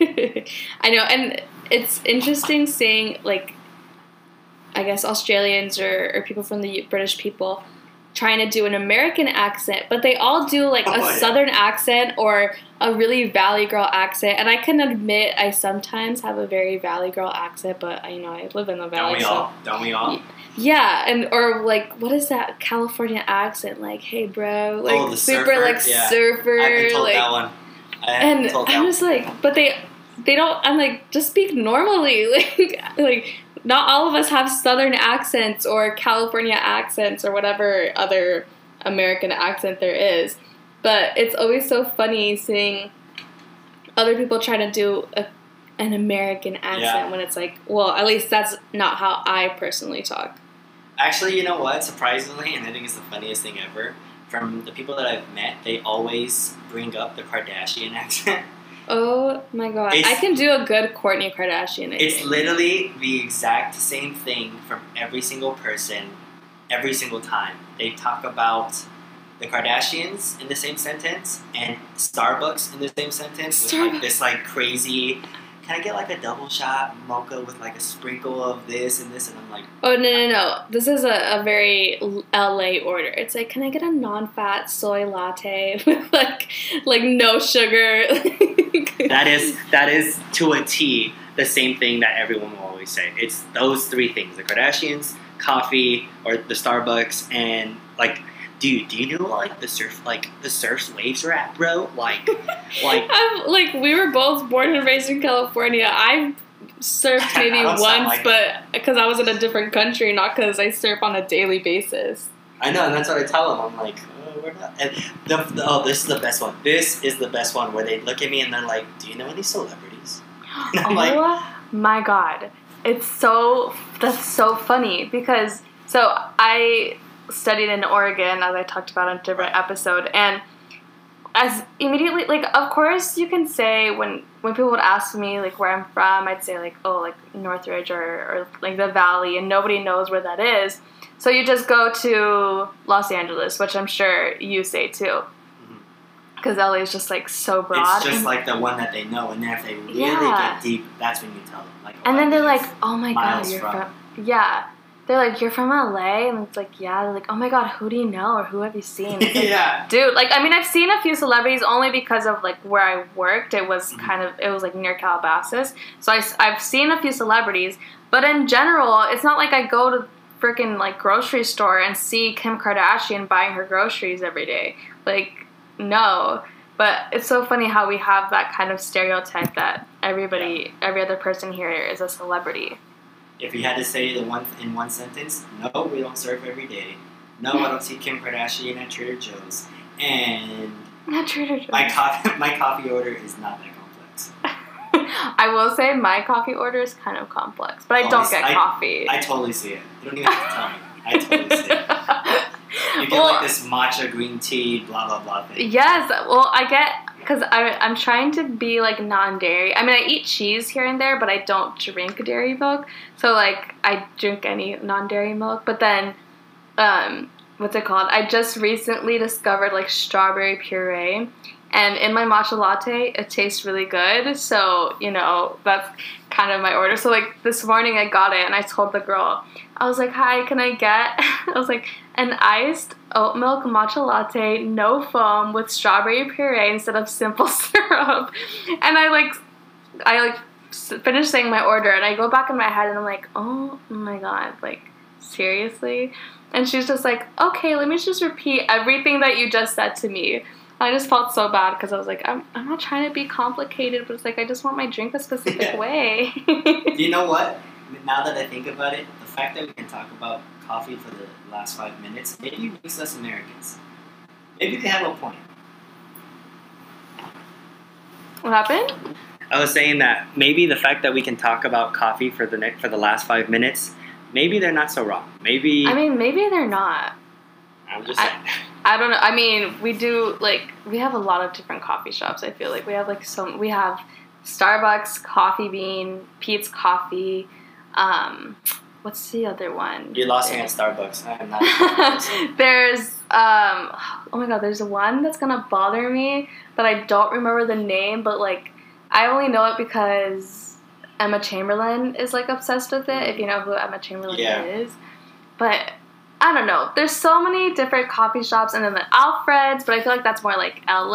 it. I know, and it's interesting seeing like, I guess Australians or, or people from the British people trying to do an American accent, but they all do like Oh, a yeah. Southern accent or a really Valley Girl accent. And I can admit I sometimes have a very Valley Girl accent, but you know I live in the Valley. Don't we so all? Don't we all? yeah, and or like what is that California accent? Like, hey, bro, oh, like Oh, super surfer? like Yeah. surfer, told like that one. I and told that I'm one. just like, but they they don't. I'm like, just speak normally. Like like not all of us have Southern accents or California accents or whatever other American accent there is. But it's always so funny seeing other people try to do a, an American accent Yeah. when it's like, well, at least that's not how I personally talk. Actually, you know what? Surprisingly, and I think it's the funniest thing ever. From the people that I've met, they always bring up the Kardashian accent. Oh my god, It's- I can do a good Kourtney Kardashian. It's literally the exact same thing from every single person, every single time. They talk about the Kardashians in the same sentence and Starbucks in the same sentence with like this like crazy. Can I get like a double shot mocha with like a sprinkle of this and this? And I'm like, Oh no no no! This is a, a very LA order. It's like, can I get a non-fat soy latte with like like no sugar? that is that is to a T the same thing that everyone will always say. It's those three things: the Kardashians, coffee, or the Starbucks, and like, dude, do you know like the surf like the surf's waves are at, bro? Like, like I'm like we were both born and raised in California. I've surfed maybe I don't sound once, like but because I was in a different country, not because I surf on a daily basis. I know, and that's what I tell them. I'm like, we're not. And the, the, oh, this is the best one. This is the best one where they look at me and they're like, "Do you know any celebrities?" And I'm like, oh my god. It's so that's so funny because so I studied in Oregon as I talked about in a different episode and as immediately like of course you can say when when people would ask me like where I'm from I'd say like oh like Northridge or, or like the valley and nobody knows where that is so you just go to Los Angeles which I'm sure you say too because LA is just like so broad Mm-hmm. it's just like the one that they know, and then if they really Yeah. get deep, that's when you tell them. Like, And oh, then they're like, "Oh my god, you're from- from, yeah." They're like, "You're from LA," and it's like, "Yeah." They're like, "Oh my god, who do you know or who have you seen?" Like, yeah. Dude, like I mean, I've seen a few celebrities only because of like where I worked. It was Mhm. kind of it was like near Calabasas, so I, have seen a few celebrities. But in general, it's not like I go to freaking like grocery store and see Kim Kardashian buying her groceries every day. Like, no. But it's so funny how we have that kind of stereotype that everybody, every other person here is a celebrity. If you had to say the one in one sentence, no, we don't surf every day. No, I don't see Kim Kardashian at Trader Joe's. And Not Trader Joe's. my coffee, my coffee order is not that complex. I will say my coffee order is kind of complex, but I don't get I- coffee. I totally see it. You don't even have to tell me. I totally see it. You get Well, like this matcha green tea, blah blah blah thing. Yes, well, I get because I'm trying to be like non-dairy. I mean, I eat cheese here and there, but I don't drink dairy milk. So like, I drink any non-dairy milk. But then, um, what's it called? I just recently discovered like strawberry puree, and in my matcha latte, it tastes really good. So you know, that's kind of my order. So like this morning, I got it, and I told the girl, I was like, "Hi, can I get?" I was like, an iced oat milk matcha latte, no foam, with strawberry puree instead of simple syrup. And I like, I like finished saying my order, and I go back in my head, and I'm like, oh my god, like seriously. And she's just like, okay, let me just repeat everything that you just said to me. I just felt so bad because I was like, I'm, I'm not trying to be complicated, but it's like I just want my drink a specific Yeah. way. You know what? Now that I think about it, the fact that we can talk about coffee for the last five minutes maybe makes us Americans. Maybe they have a point. what happened? I was saying that maybe the fact that we can talk about coffee for the next for the last five minutes, maybe they're not so wrong. Maybe I mean, maybe they're not. I'm just I- saying. I don't know. I mean, we do like we have a lot of different coffee shops. I feel like we have like some. We have Starbucks, Coffee Bean, Peet's Coffee. Um, what's the other one? You lost me at Starbucks. I am not. a Starbucks person. there's um oh my god there's one that's gonna bother me but i don't remember the name but like i only know it because emma chamberlain is like obsessed with it if you know who emma chamberlain Yeah. is but i don't know there's so many different coffee shops and then the alfreds but i feel like that's more like la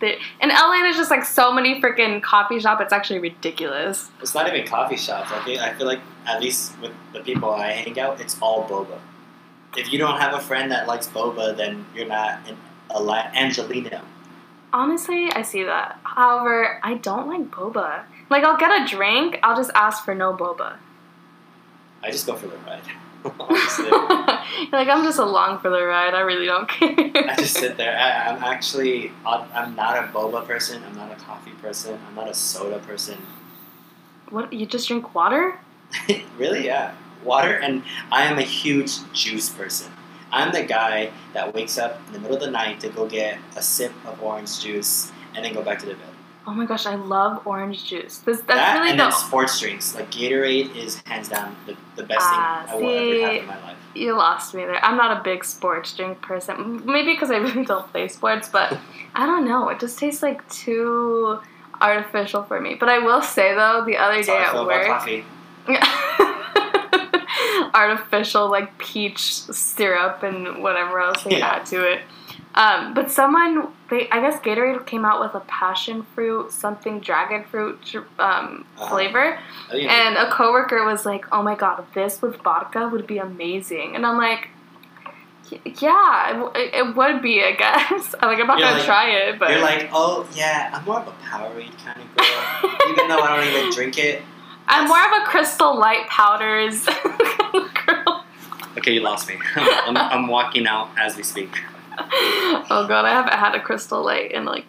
There- in la there's just like so many freaking coffee shop it's actually ridiculous it's not even coffee shops. Okay, I feel like at least with the people I hang out, it's all boba. If you don't have a friend that likes boba, then you're not an a la- Angeleno. Honestly, I see that. However, I don't like boba. Like, I'll get a drink, I'll just ask for no boba. I just go for the ride. Like, I'm just along for the ride. I really don't care. I just sit there. I, I'm actually, I'm I'm not a boba person. I'm not a coffee person. I'm not a soda person. what? You just drink water? really? Yeah. Water, and I am a huge juice person. I'm the guy that wakes up in the middle of the night to go get a sip of orange juice and then go back to the bed. Oh my gosh, I love orange juice. This, that's that really and the. then sports drinks. Like Gatorade is hands down the, the best Ah, thing I will ever have in my life. You lost me there. I'm not a big sports drink person. Maybe because I really don't play sports, but I don't know. It just tastes like too artificial for me. But I will say though, the other That's day at work, artificial like peach syrup and whatever else they Yeah. add to it. Um, but someone, they I guess Gatorade came out with a passion fruit, something dragon fruit um, flavor, yeah. and a coworker was like, "Oh my god, this with vodka would be amazing," and I'm like. Yeah, it, it- it would be, I guess. I'm like, I'm not You're gonna like- try it, but You're like, oh yeah, I'm more of a Powerade kind of girl. Even though I don't even drink it. I'm more of a Crystal Light powders girl. Okay, you lost me. I'm, I'm walking out as we speak. oh god, I haven't had a crystal light in like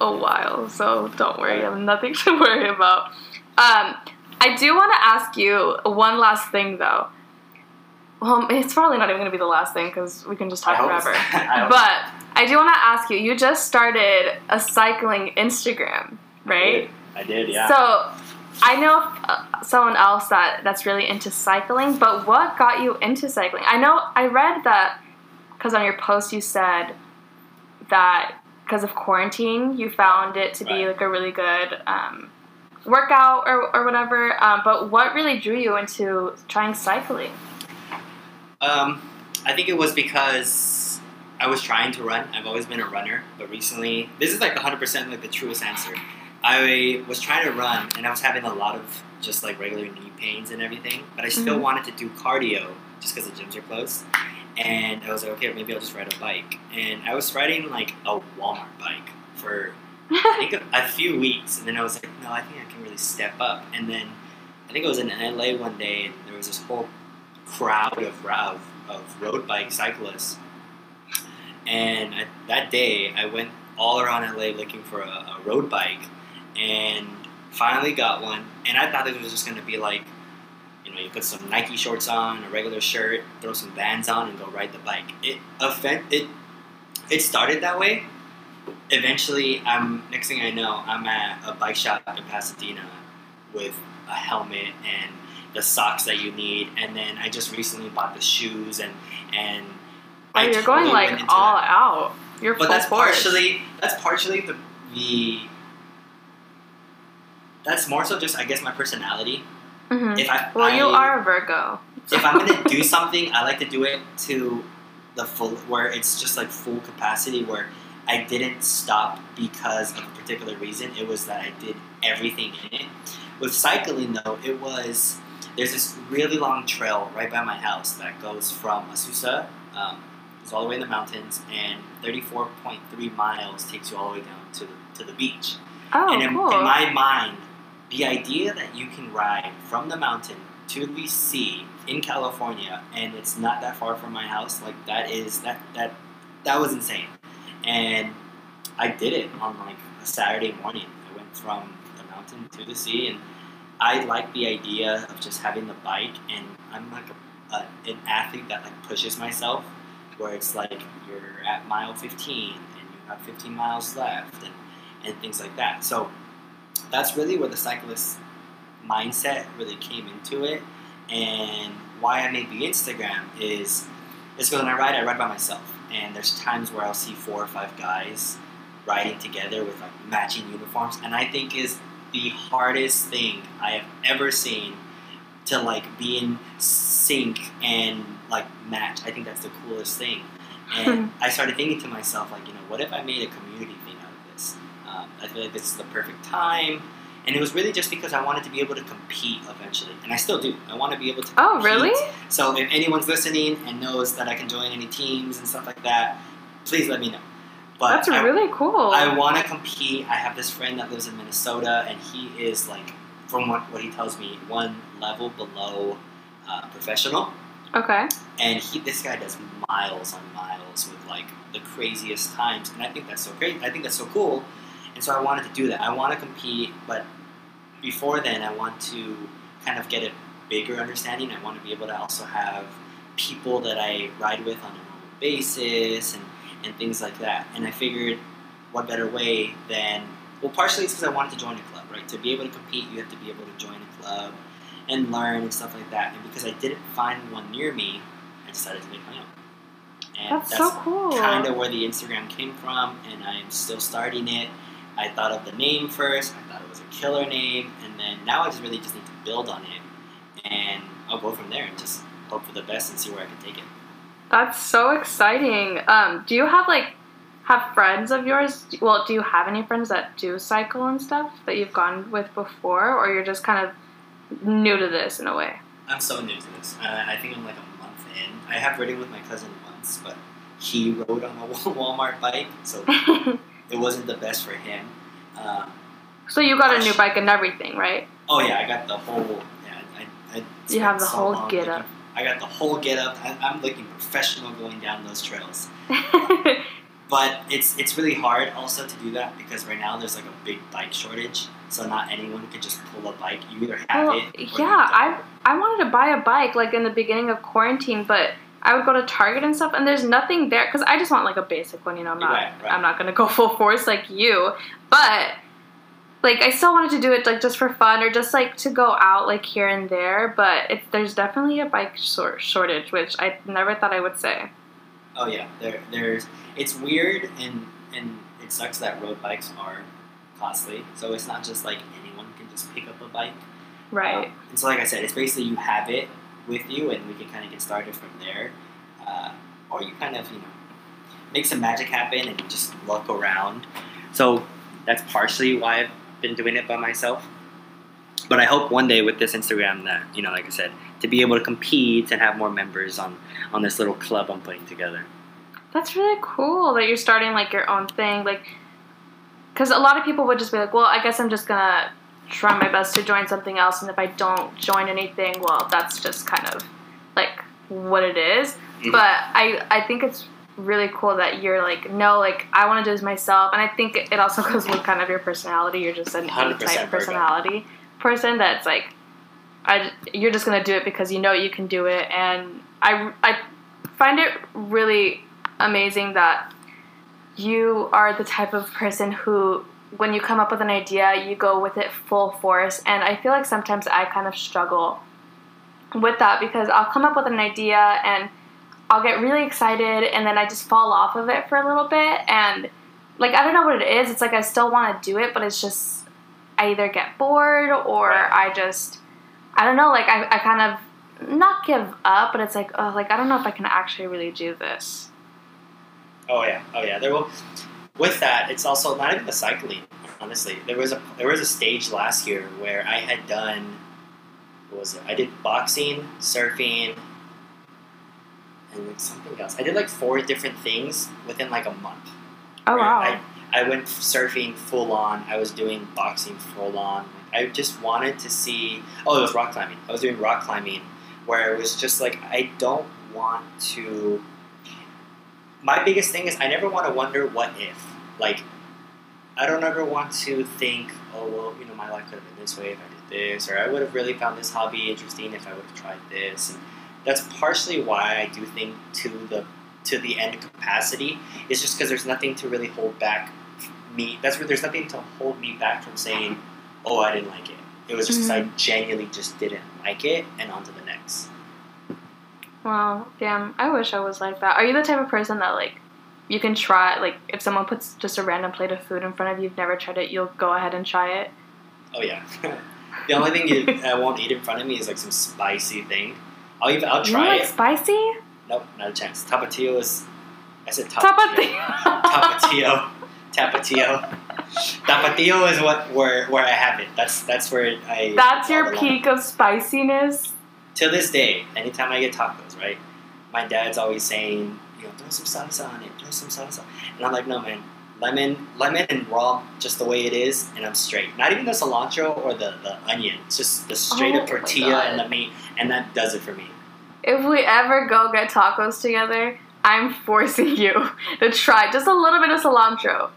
a while, so don't worry, I have nothing to worry about. Um, I do want to ask you one last thing though. Well, it's probably not even going to be the last thing because we can just talk forever. I But I do want to ask you. You just started a cycling Instagram, right? I did, I did yeah. So I know uh, someone else that that's really into cycling, but what got you into cycling? I know I read that because on your post you said that because of quarantine you found it to be like a really good um, workout or, or whatever. Um, but what really drew you into trying cycling? Um, I think it was because I was trying to run. I've always been a runner, but recently, this is like 100% like the truest answer. I was trying to run, and I was having a lot of just like regular knee pains and everything, but I still Mhm. wanted to do cardio just because the gyms are closed. And I was like, okay, maybe I'll just ride a bike. And I was riding like a Walmart bike for I think a, a few weeks, and then I was like, no, I think I can really step up. And then I think it was in LA one day, and there was this whole crowd of of, of road bike cyclists. And I, that day, I went all around LA looking for a, a road bike, and finally got one. And I thought it was just going to be like, know, you put some Nike shorts on, a regular shirt, throw some Vans on, and go ride the bike. It offend it. It started that way, eventually, I'm next thing I know, I'm at a bike shop in Pasadena with a helmet and the socks that you need, and then I just recently bought the shoes and and. Oh, you're totally going like all that. out. You're But that's force. partially that's partially the the. That's more so just I guess my personality. Mhm. If I Well, you are a Virgo. if I'm gonna do something, I like to do it to the full, where it's just like full capacity, where I didn't stop because of a particular reason. It was that I did everything in it. With cycling, though, it was there's this really long trail right by my house that goes from Azusa, um, all the way in the mountains, and 34.3 miles takes you all the way down to the, to the beach. Oh, and in, cool. in my mind, the idea that you can ride from the mountain to the sea in California, and it's not that far from my house, like that is that that that was insane. And I did it on like a Saturday morning. I went from the mountain to the sea, and I like the idea of just having the bike. And I'm like a, a, an athlete that like pushes myself, where it's like you're at mile 15 and you have 15 miles left, and and things like that. So that's really where the cyclist mindset really came into it. And why I made the Instagram is is because when I ride, I ride by myself. And there's times where I'll see four or five guys riding together with like matching uniforms, and I think is the hardest thing I have ever seen to like be in sync and like match. I think that's the coolest thing. And I started thinking to myself, like, you know, what if I made a community thing out of this? Um, I feel like this is the perfect time. And it was really just because I wanted to be able to compete eventually. And I still do. I want to be able to oh, compete. really? So if anyone's listening and knows that I can join any teams and stuff like that, please let me know. But That's I, really cool. I want to compete. I have this friend that lives in Minnesota, and he is like, from what, what he tells me, one level below uh, professional. okay. And he, this guy does miles on miles with like the craziest times, and I think that's so great. I think that's so cool, and so I wanted to do that. I want to compete, but before then, I want to kind of get a bigger understanding. I want to be able to also have people that I ride with on a normal basis and, and things like that. And I figured, what better way than well, partially it's because I wanted to join a club, right? To be able to compete, you have to be able to join a club and learn and stuff like that. And because I didn't find one near me, I decided to make my own. And That's, so cool. kind of where the Instagram came from, and I'm still starting it. I thought of the name first. I thought it was a killer name, and then now I just really just need to build on it, and I'll go from there and just hope for the best and see where I can take it. That's so exciting. Um, do you have like have friends of yours? Well, do you have any friends that do cycle and stuff that you've gone with before, or you're just kind of new to this in a way? I'm so new to this. Uh, I think I'm like a month in. I have ridden with my cousin once, but he rode on a Walmart bike, so it wasn't the best for him. Um, so you got a new bike and everything, right? oh yeah, I got the whole. Yeah, I, I You have the so whole get looking- up. I got the whole get up. I, I'm looking professional going down those trails. But it's it's really hard also to do that because right now there's like a big bike shortage. So not anyone can just pull a bike. You either have well, it. or yeah. I I wanted to buy a bike like in the beginning of quarantine, but I would go to Target and stuff, and there's nothing there because I just want like a basic one. You know, I'm not Right, right. I'm not gonna go full force like you, but like I still wanted to do it like just for fun or just like to go out like here and there. But it, there's definitely a bike short shortage, which I never thought I would say. Oh yeah, there there's it's weird and and it sucks that road bikes are costly. So it's not just like anyone can just pick up a bike. Right. Um, and so like I said, it's basically you have it with you, and we can kind of get started from there, uh, or you kind of you know make some magic happen and just look around. So that's partially why I've been doing it by myself. But I hope one day with this Instagram that you know, like I said, to be able to compete and have more members on on this little club I'm putting together. That's really cool that you're starting like your own thing, like because a lot of people would just be like, well, I guess I'm just gonna try my best to join something else, and if I don't join anything, well, that's just kind of like what it is. Mhm. But I I think it's really cool that you're like, no, like I want to do this myself, and I think it also goes with kind of your personality. You're just an 100% type personality person that's like, I you're just gonna do it because you know you can do it, and I I find it really amazing that you are the type of person who when you come up with an idea you go with it full force and i feel like sometimes i kind of struggle with that because i'll come up with an idea and i'll get really excited and then i just fall off of it for a little bit and like i don't know what it is it's like i still want to do it but it's just i either get bored or i just i don't know like I, I kind of not give up but it's like oh like i don't know if i can actually really do this Oh yeah, oh yeah. There will. With that, it's also not even the cycling. Honestly, there was a there was a stage last year where I had done. What was it? I did boxing, surfing, and like something else. I did like four different things within like a month. Oh wow. I, I went surfing full on. I was doing boxing full on. I just wanted to see. Oh, it was rock climbing. I was doing rock climbing, where it was just like I don't want to. My biggest thing is I never want to wonder what if. Like, I don't ever want to think, oh well, you know, my life could have been this way if I did this, or I would have really found this hobby interesting if I would have tried this. And that's partially why I do think to the to the end capacity is just because there's nothing to really hold back me. That's where there's nothing to hold me back from saying, "Oh, I didn't like it." It was just because I mm-hmm. genuinely just didn't like it, and on to the next. Wow, damn. I wish I was like that. Are you the type of person that like you can try like if someone puts just a random plate of food in front of you, you've never tried it, you'll go ahead and try it? Oh yeah. the only thing you, I won't eat in front of me is like some spicy thing. I'll even I'll try You like it. spicy? Nope, not a chance. Tapatio is. I said. Tapatio. Tapatio. Tapatio. Tapatio is what where where I have it. That's that's where I. That's your peak of spiciness. To this day, anytime I get tacos, right, my dad's always saying, you know, throw some salsa on it, throw some salsa, and I'm like, no man, lemon, lemon and raw, just the way it is, and I'm straight. Not even the cilantro or the, the onion. It's just the straight Oh up tortilla and the meat, and that does it for me. If we ever go get tacos together, I'm forcing you to try just a little bit of cilantro.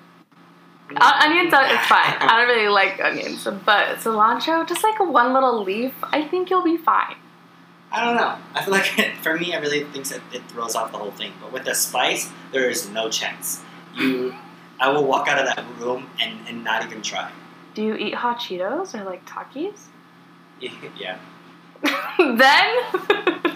Uh, onions, are- it's fine. I don't really like onions, but cilantro, just like one little leaf, I think you'll be fine. I don't know. I feel like for me, I really think that it throws off the whole thing. But with the spice, there is no chance. You, I will walk out of that room and, and not even try. Do you eat hot Cheetos or like Takis? yeah, then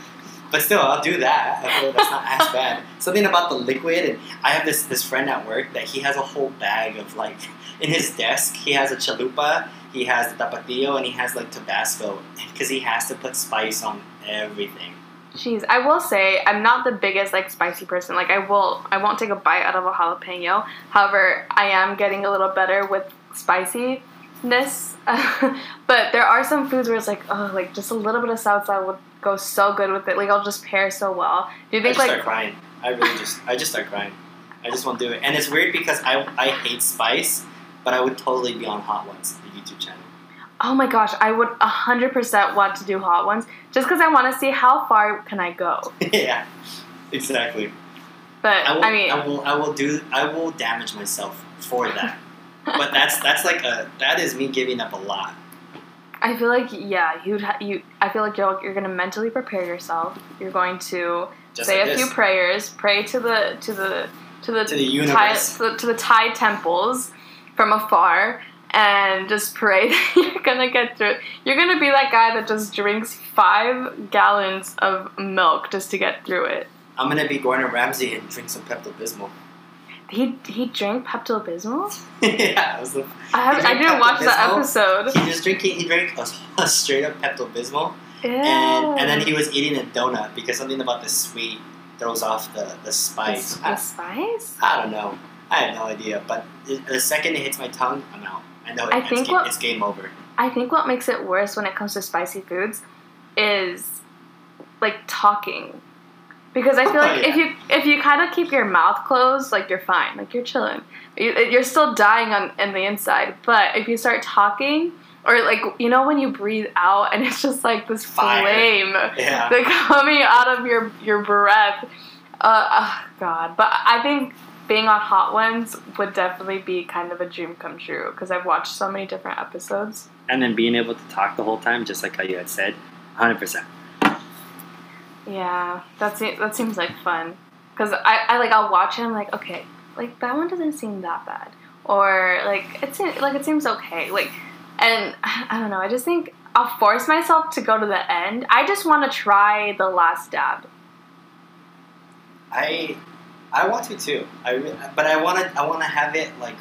but still, I'll do that. I feel like that's not as bad. Something about the liquid, and I have this this friend at work that he has a whole bag of like in his desk. He has a Cholula, he has the tapatio, and he has like Tabasco because he has to put spice on everything. Jeez, I will say I'm not the biggest like spicy person. Like I will, I won't take a bite out of a jalapeno. However, I am getting a little better with spiciness. but there are some foods where it's like, oh, like just a little bit of salsa would go so good with it. Like I'll just pair so well. Do you I think just like start crying. I really just I just start crying. I just won't do it. And it's weird because I I hate spice, but I would totally be on Hot Ones, the YouTube channel. oh my gosh, I would hundred percent want to do hot ones just because I want to see how far can I go. yeah, exactly. But I will, I mean, I will I will do I will damage myself for that. but that's that's like a that is me giving up a lot. I feel like yeah, you'd ha- you. I feel like you're you're gonna mentally prepare yourself. You're going to Just say like a this. few prayers, pray to the to the to the To the Thai, universe. to, the, to the Thai temples from afar, and just pray that you're gonna get through it. You're gonna be that guy that just drinks five gallons of milk just to get through it. I'm gonna be Gordon Ramsay and drink some Pepto Bismol. He he drank Pepto Bismol. yeah, was the, I have, I didn't watch that episode. he just drinking he drank a, a straight up Pepto Bismol. And and then he was eating a donut because something about the sweet throws off the the the, spice. the spice. I, I don't know. I have no idea. But the, the second it hits my tongue, I'm out. I know it, I think ga- what- it's game over. I think what makes it worse when it comes to spicy foods is like talking. Because I feel Oh, like if you if you kind of keep your mouth closed, like you're fine, like you're chilling. You, you're still dying on in the inside, but if you start talking, or like you know when you breathe out and it's just like this Fire. flame Yeah. like coming out of your your breath. Uh, oh God, but I think being on Hot Ones would definitely be kind of a dream come true because I've watched so many different episodes. And then being able to talk the whole time, just like how you had said, 100%. Yeah, that seems that seems like fun. Cause I, I like I'll watch it. I'm like, okay, like that one doesn't seem that bad, or like it seems like it seems okay. Like, and I don't know. I just think I'll force myself to go to the end. I just want to try the last dab. I I want to too. I but I want to I want to have it like.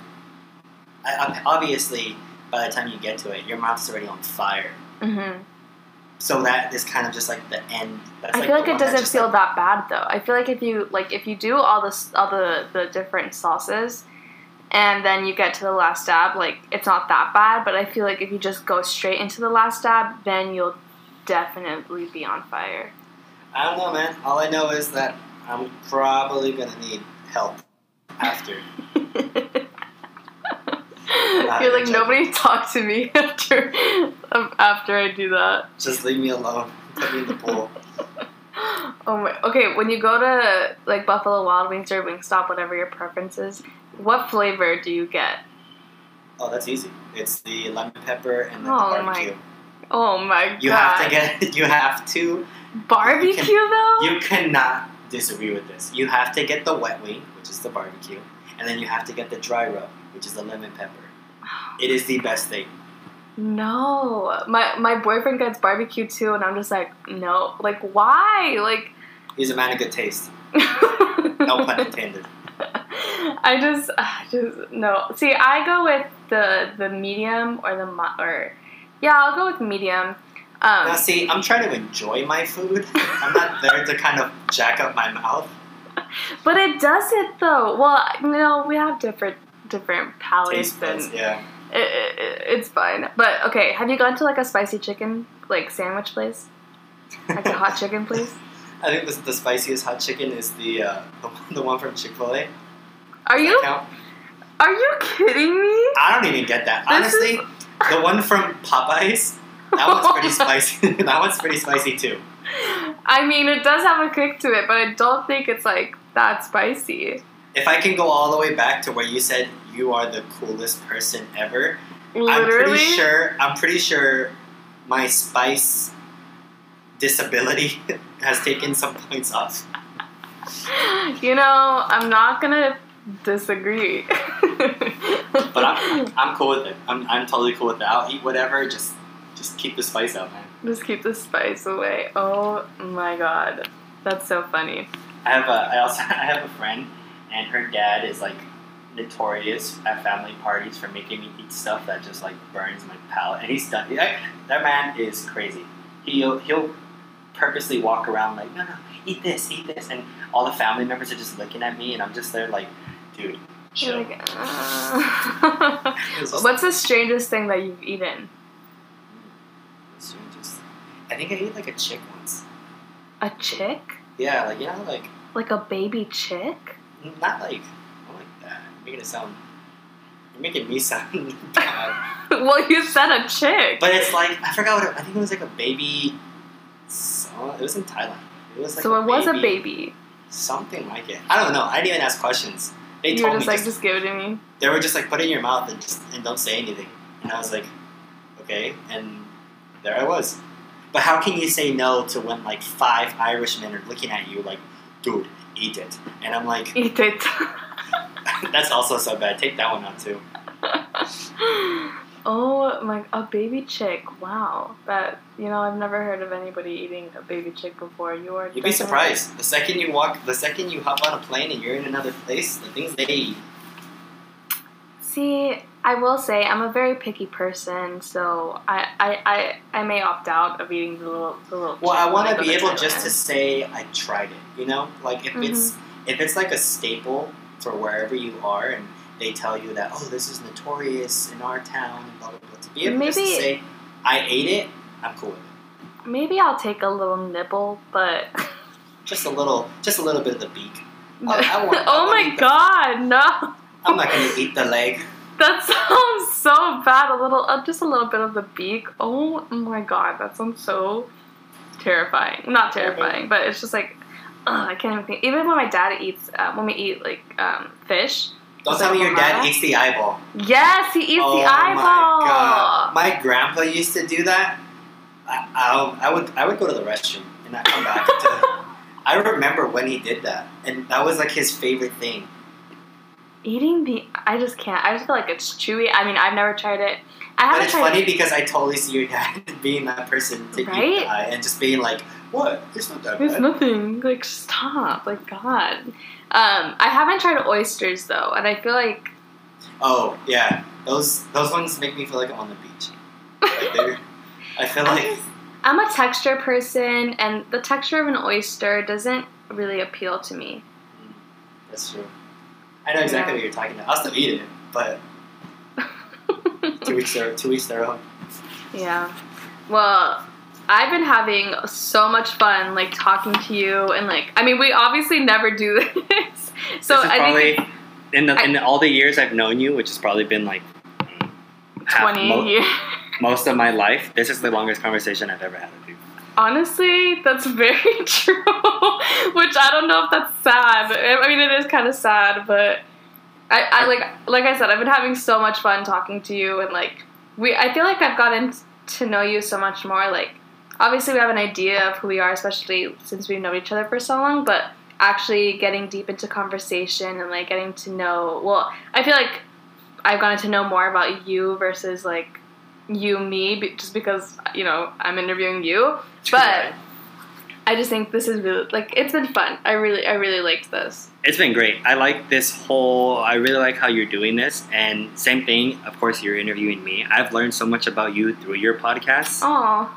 I, obviously, by the time you get to it, your mouth's already on fire. hmm So that is kind of just like the end. That's I like feel like it doesn't feel like- that bad though. I feel like if you like if you do all this all the the different sauces, and then you get to the last dab, like it's not that bad. But I feel like if you just go straight into the last dab, then you'll definitely be on fire. I don't know, man. All I know is that I'm probably gonna need help after. You're like nobody talk to me after um, after I do that. Just leave me alone. Put me in the pool. Oh my. Okay, when you go to like Buffalo Wild Wings or Wingstop, whatever your preference is, what flavor do you get? Oh, that's easy. It's the lemon pepper and the Oh my barbecue. Oh my You god. You have to get. You have to. barbecue you though. You cannot disagree with this. You have to get the wet wing, which is the barbecue, and then you have to get the dry rub, which is the lemon pepper. It is the best thing. No, my my boyfriend gets barbecue too, and I'm just like, no, like why? Like, He's a man of good taste. No pun intended. I just, I just no. See, I go with the the medium or the or yeah, I'll go with medium. Um, Now, see, I'm trying to enjoy my food. I'm not there to kind of jack up my mouth. but it does it though. Well, you know, we have different different palates Taste buds, and yeah. It, it, it- it's fine. But okay, have you gone to like a spicy chicken like sandwich place, like a hot chicken place? I think the, the spiciest hot chicken is the uh, the, one- the one from Chick Fil A. Are you are you kidding me? I don't even get that. This Honestly, is- the one from Popeyes, that one's pretty spicy. that one's pretty spicy too. I mean, it does have a kick to it, but I don't think it's like that spicy. If I can go all the way back to where you said you are the coolest person ever, I'm pretty sure. I'm pretty sure my spice disability has taken some points off. you know, I'm not gonna disagree. But I'm, I'm cool with it. I'm, I'm totally cool with it. I'll eat whatever. Just just keep the spice out, man. Just keep the spice away. Oh my god, that's so funny. I have a I also I have a friend, and her dad is like notorious at family parties for making me eat stuff that just like burns my palate. And he's done. That, that man is crazy. He'll he'll purposely walk around like no no eat this eat this, and all the family members are just looking at me, and I'm just there like, dude, chill. Like, uh. What's the strangest thing that you've eaten? just- I think I ate like a chick once. A chick? Yeah, like you know, like Like a baby chick? not like not like that. You're making it sound. You're making me sound bad. well, you said a chick. But it's like I forgot what it, I think it was like a baby. So, it was in Thailand. It was like so it was a baby- baby. something like it. I don't know. I didn't even ask questions. They you told were me just like, just, just give it to me. they were just like put it in your mouth and just and don't say anything. And I was like, okay. And there I was. But how can you say no to when like five Irishmen are looking at you like, dude, eat it? And I'm like, Eat it. that's also so bad. Take that one out too. oh my, a baby chick. Wow. That, you know, I've never heard of anybody eating a baby chick before. You are. You'd be surprised. The second you walk, the second you hop on a plane and you're in another place, the things they eat. See, I will say I'm a very picky person, so I I, I, I may opt out of eating the little the little. Well, I want to be able just to say I tried it. You know, like if it's Mm-hmm. if it's like a staple for wherever you are, and they tell you that oh, this is notorious in our town, and blah blah blah. To be able just to say I ate it, I'm cool with it. Maybe I'll take a little nibble, but. Just a little, just a little bit of the beak. I- I want- I oh want my to eat the- god, no! I'm not gonna eat the leg. That sounds so bad. A little, uh, just a little bit of the beak. Oh my god, that sounds so terrifying. Not terrifying, but it's just like, ugh, I can't even think. Even when my dad eats, uh, when we eat like um, fish. Don't tell me your dad eats the eyeball. Yes, he eats oh the eyeball. my god! My grandpa used to do that. I, I, I would I would go to the restroom and I come back to. I remember when he did that, and that was like his favorite thing. Eating the, I just can't. I just feel like it's chewy. I mean, I've never tried it. I But haven't it's tried funny it. because I totally see your dad being that person to eat the eye and just being like, "What? It's not that There's bad." nothing. Like, stop. Like, God. Um, I haven't tried oysters though, and I feel like oh yeah, those those ones make me feel like I'm on the beach. Like they're, I feel I like just- I'm a texture person, and the texture of an oyster doesn't really appeal to me. that's true. I know exactly Yeah. what you're talking about. I'll still eat it, but two weeks their to each their own. yeah. Well, I've been having so much fun, like talking to you, and like I mean, we obviously never do this, so this I probably think in the I- in all the years I've known you, which has probably been like half- twenty mo- years. most of my life. This is the longest conversation I've ever had with you. Honestly, that's very true. Which I don't know if that's sad. I mean, it is kind of sad, but I, I like like I said, I've been having so much fun talking to you, and like we, I feel like I've gotten to know you so much more. Like, obviously, we have an idea of who we are, especially since we've known each other for so long. But actually, getting deep into conversation and like getting to know, well, I feel like I've gotten to know more about you versus like you me, just because you know I'm interviewing you. But I just think this is really like it's been fun. I really I really liked this. It's been great. I like this whole. I really like how you're doing this, and same thing. Of course, you're interviewing me. I've learned so much about you through your podcast, Oh,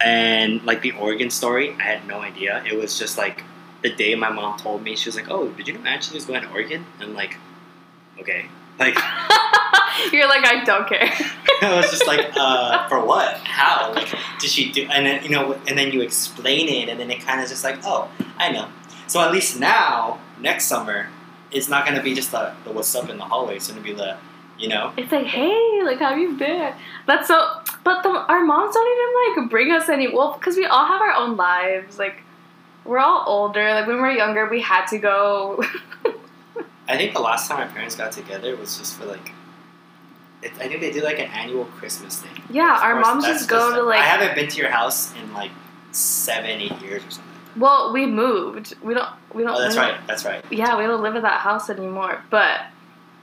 and like the Oregon story. I had no idea. It was just like the day my mom told me. She was like, "Oh, did you know Ashley's going to Oregon?" And like, "Okay." Like you're like I don't care. I was just like, uh, for what? How? Like, did she do? And then you know, and then you explain it, and then it kind of just like, oh, I know. So at least now, next summer, it's not gonna be just the, the what's up in the hallway. It's gonna be the, you know, It's like hey, like how you been? That's so. But the, our moms don't even like bring us any. Well, because we all have our own lives. Like we're all older. Like when we were younger, we had to go. I think the last time my parents got together was just for like. It, I think they did like an annual Christmas thing. yeah, our course, moms just go to like. I haven't been to your house in like seven, eight years or something. well, we moved. We don't. We don't. Oh, that's live- right. That's right. yeah, we don't live at that house anymore. But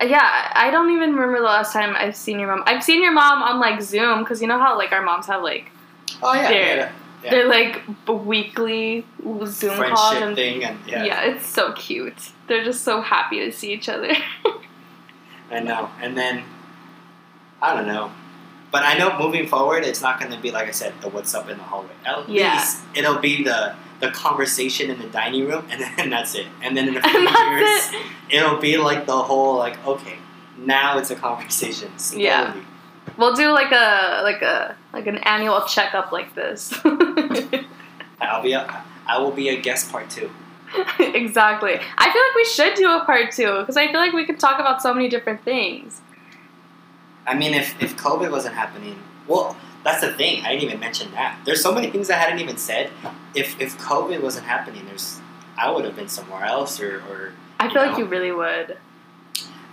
yeah, I don't even remember the last time I've seen your mom. I've seen your mom on like Zoom because you know how like our moms have like Oh yeah, There. yeah, yeah. they're like b- weekly Zoom calls and thing and yeah. yeah, it's so cute. They're just so happy to see each other. I know. And then I don't know, but I know moving forward, it's not going to be like I said, the what's up in the hallway. At Yeah. least it'll be the the conversation in the dining room, and then that's it. And then in a few And years, it'll be like the whole like okay, now it's a conversation. Slowly. Yeah. we'll do like a like a like an annual checkup like this. I'll be a, I will be a guest part two. exactly. I feel like we should do a part two because I feel like we could talk about so many different things. I mean, if, if COVID wasn't happening, well, that's the thing. I didn't even mention that. There's so many things I hadn't even said. If if COVID wasn't happening, there's I would have been somewhere else, or, or I feel You like you really would.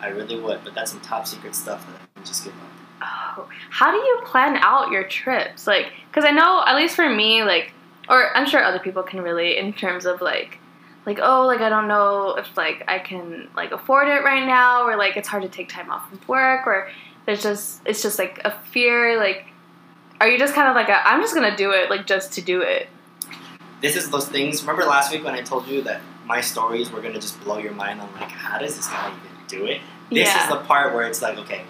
I really would. But that's some top secret stuff that I can just give up. Oh, how do you plan out your trips? Like, because I know, at least for me, like, or I'm sure other people can relate in terms of like, like, oh, like I don't know if like I can like afford it right now, or like it's hard to take time off from work, or there's just it's just like a fear. Like, are you just kind of like a, I'm just gonna do it, like just to do it? This is those things. Remember last week when I told you that my stories were gonna just blow your mind on like how does this guy even do it? This yeah. is the part where it's like okay,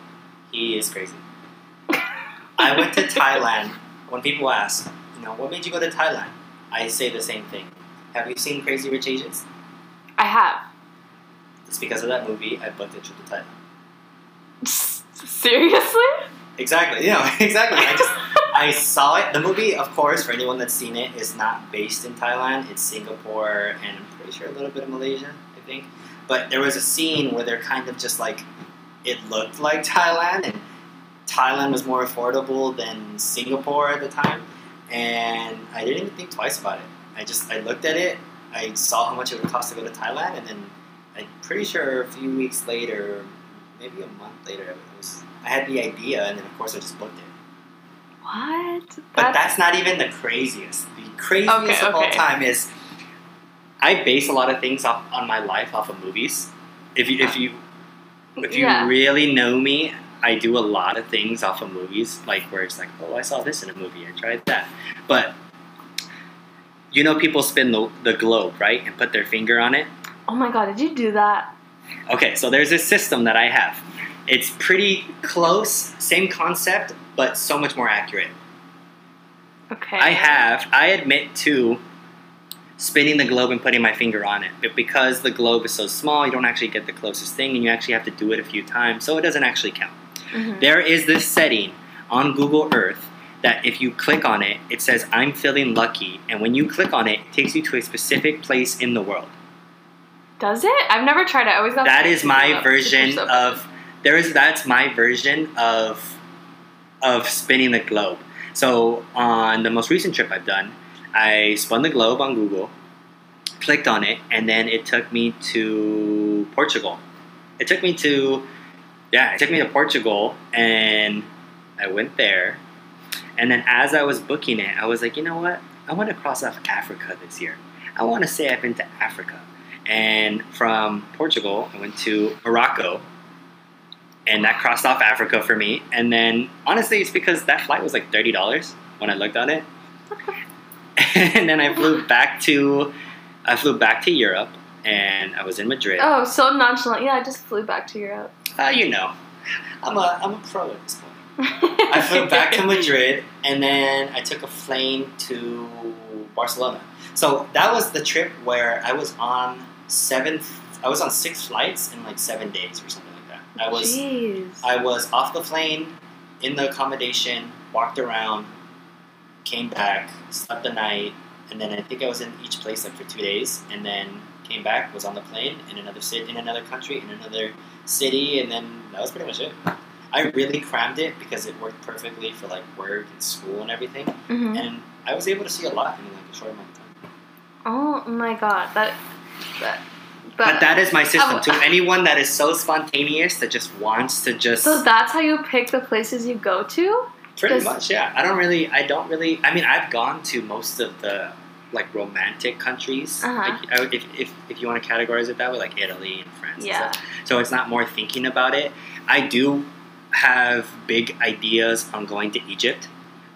he is crazy. I went to Thailand. When people ask, you know, what made you go to Thailand? I say the same thing. Have you seen Crazy Rich Asians? I have. It's because of that movie I booked a trip to Thailand. Seriously? Exactly. Yeah, exactly. I just I saw it. The movie, of course, for anyone that's seen it, is not based in Thailand. It's Singapore and I'm pretty sure a little bit of Malaysia, I think. But there was a scene where they're kind of just like it looked like Thailand and Thailand was more affordable than Singapore at the time. And I didn't even think twice about it. I just I looked at it, I saw how much it would cost to go to Thailand and then I'm pretty sure a few weeks later, maybe a month later, it was I had the idea, and then of course I just booked it. What? But that's, not even the craziest. The craziest Okay, of all time is I base a lot of things off on my life off of movies. If you if you if you Yeah. really know me, I do a lot of things off of movies, like where it's like, oh, I saw this in a movie, I tried that. But you know, people spin the, the globe, right, and put their finger on it. Oh my god, did you do that? Okay, so there's this system that I have. It's pretty close, same concept, but so much more accurate. Okay. I have, I admit to spinning the globe and putting my finger on it. But because the globe is so small, you don't actually get the closest thing and you actually have to do it a few times, so it doesn't actually count. Mhm. There is this setting on Google Earth that if you click on it, it says I'm feeling lucky, and when you click on it, it takes you to a specific place in the world. Does it? I've never tried it. I always got That is my version of there is that's my version of of spinning the globe. So on the most recent trip I've done, I spun the globe on Google, clicked on it, and then it took me to Portugal. It took me to yeah, it took me to Portugal and I went there. And then as I was booking it, I was like, you know what? I want to cross off Africa this year. I want to say I've been to Africa. And from Portugal, I went to Morocco. And that crossed off Africa for me. And then honestly, it's because that flight was like $30 when I looked on it. and then I flew back to I flew back to Europe and I was in Madrid. Oh, so nonchalant. Yeah, I just flew back to Europe. Uh, you know, I'm a I'm a pro at this point. I flew back to Madrid and then I took a plane to Barcelona. So that was the trip where I was on seven. I was on six flights in like seven days or something like that. I was Jeez. I was off the plane, in the accommodation, walked around, came back, slept the night, and then I think I was in each place like for two days, and then came back, was on the plane in another city, in another country, in another city, and then that was pretty much it. I really crammed it because it worked perfectly for like work and school and everything, hmm and I was able to see a lot in like a short amount of time. Oh my god, that that. But that is my system. To anyone that is so spontaneous that just wants to just So that's how you pick the places you go to. Pretty much, yeah. I don't really, I don't really. I mean, I've gone to most of the like romantic countries. Uh-huh. Like, if, if if you want to categorize it that way, like Italy and France. and Yeah. stuff. So it's not more thinking about it. I do have big ideas on going to Egypt.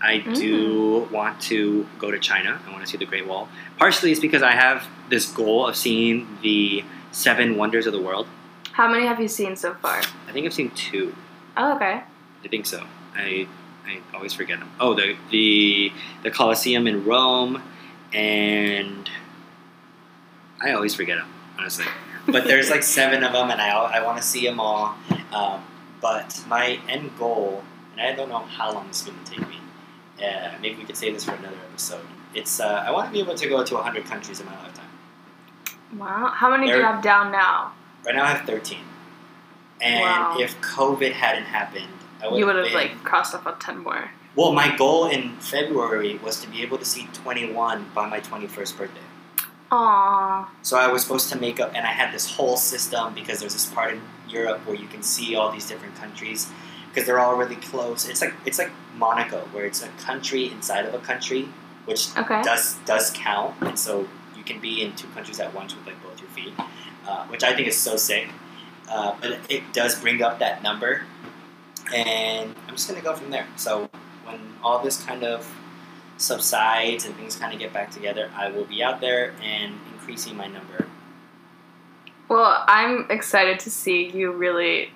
I do want to go to China. I want to see the Great Wall. Partially, it's because I have this goal of seeing the seven wonders of the world. How many have you seen so far? I think I've seen two. Oh, okay. I think so. I I always forget them. Oh, the the the Colosseum in Rome, and I always forget them honestly. But there's like seven of them, and I I want to see them all. Um, but my end goal, and I don't know how long this is going to take me. Uh, maybe we could save this for another episode. It's uh, I want to be able to go to 100 countries in my lifetime. Wow. How many do you have down now? Right now I have 13. And Wow. if COVID hadn't happened, I would You would have been, like crossed off on ten more. Well, my goal in February was to be able to see 21 by my 21st birthday. Aww. So I was supposed to make up, and I had this whole system because there's this part in Europe where you can see all these different countries because they're all really close. It's like it's like Monaco, where it's a country inside of a country, which Okay. does does count, and so you can be in two countries at once with like both your feet, uh, which I think is so sick. Uh, but it does bring up that number, and I'm just gonna go from there. So when all this kind of subsides and things kind of get back together, I will be out there and increasing my number. Well, I'm excited to see you really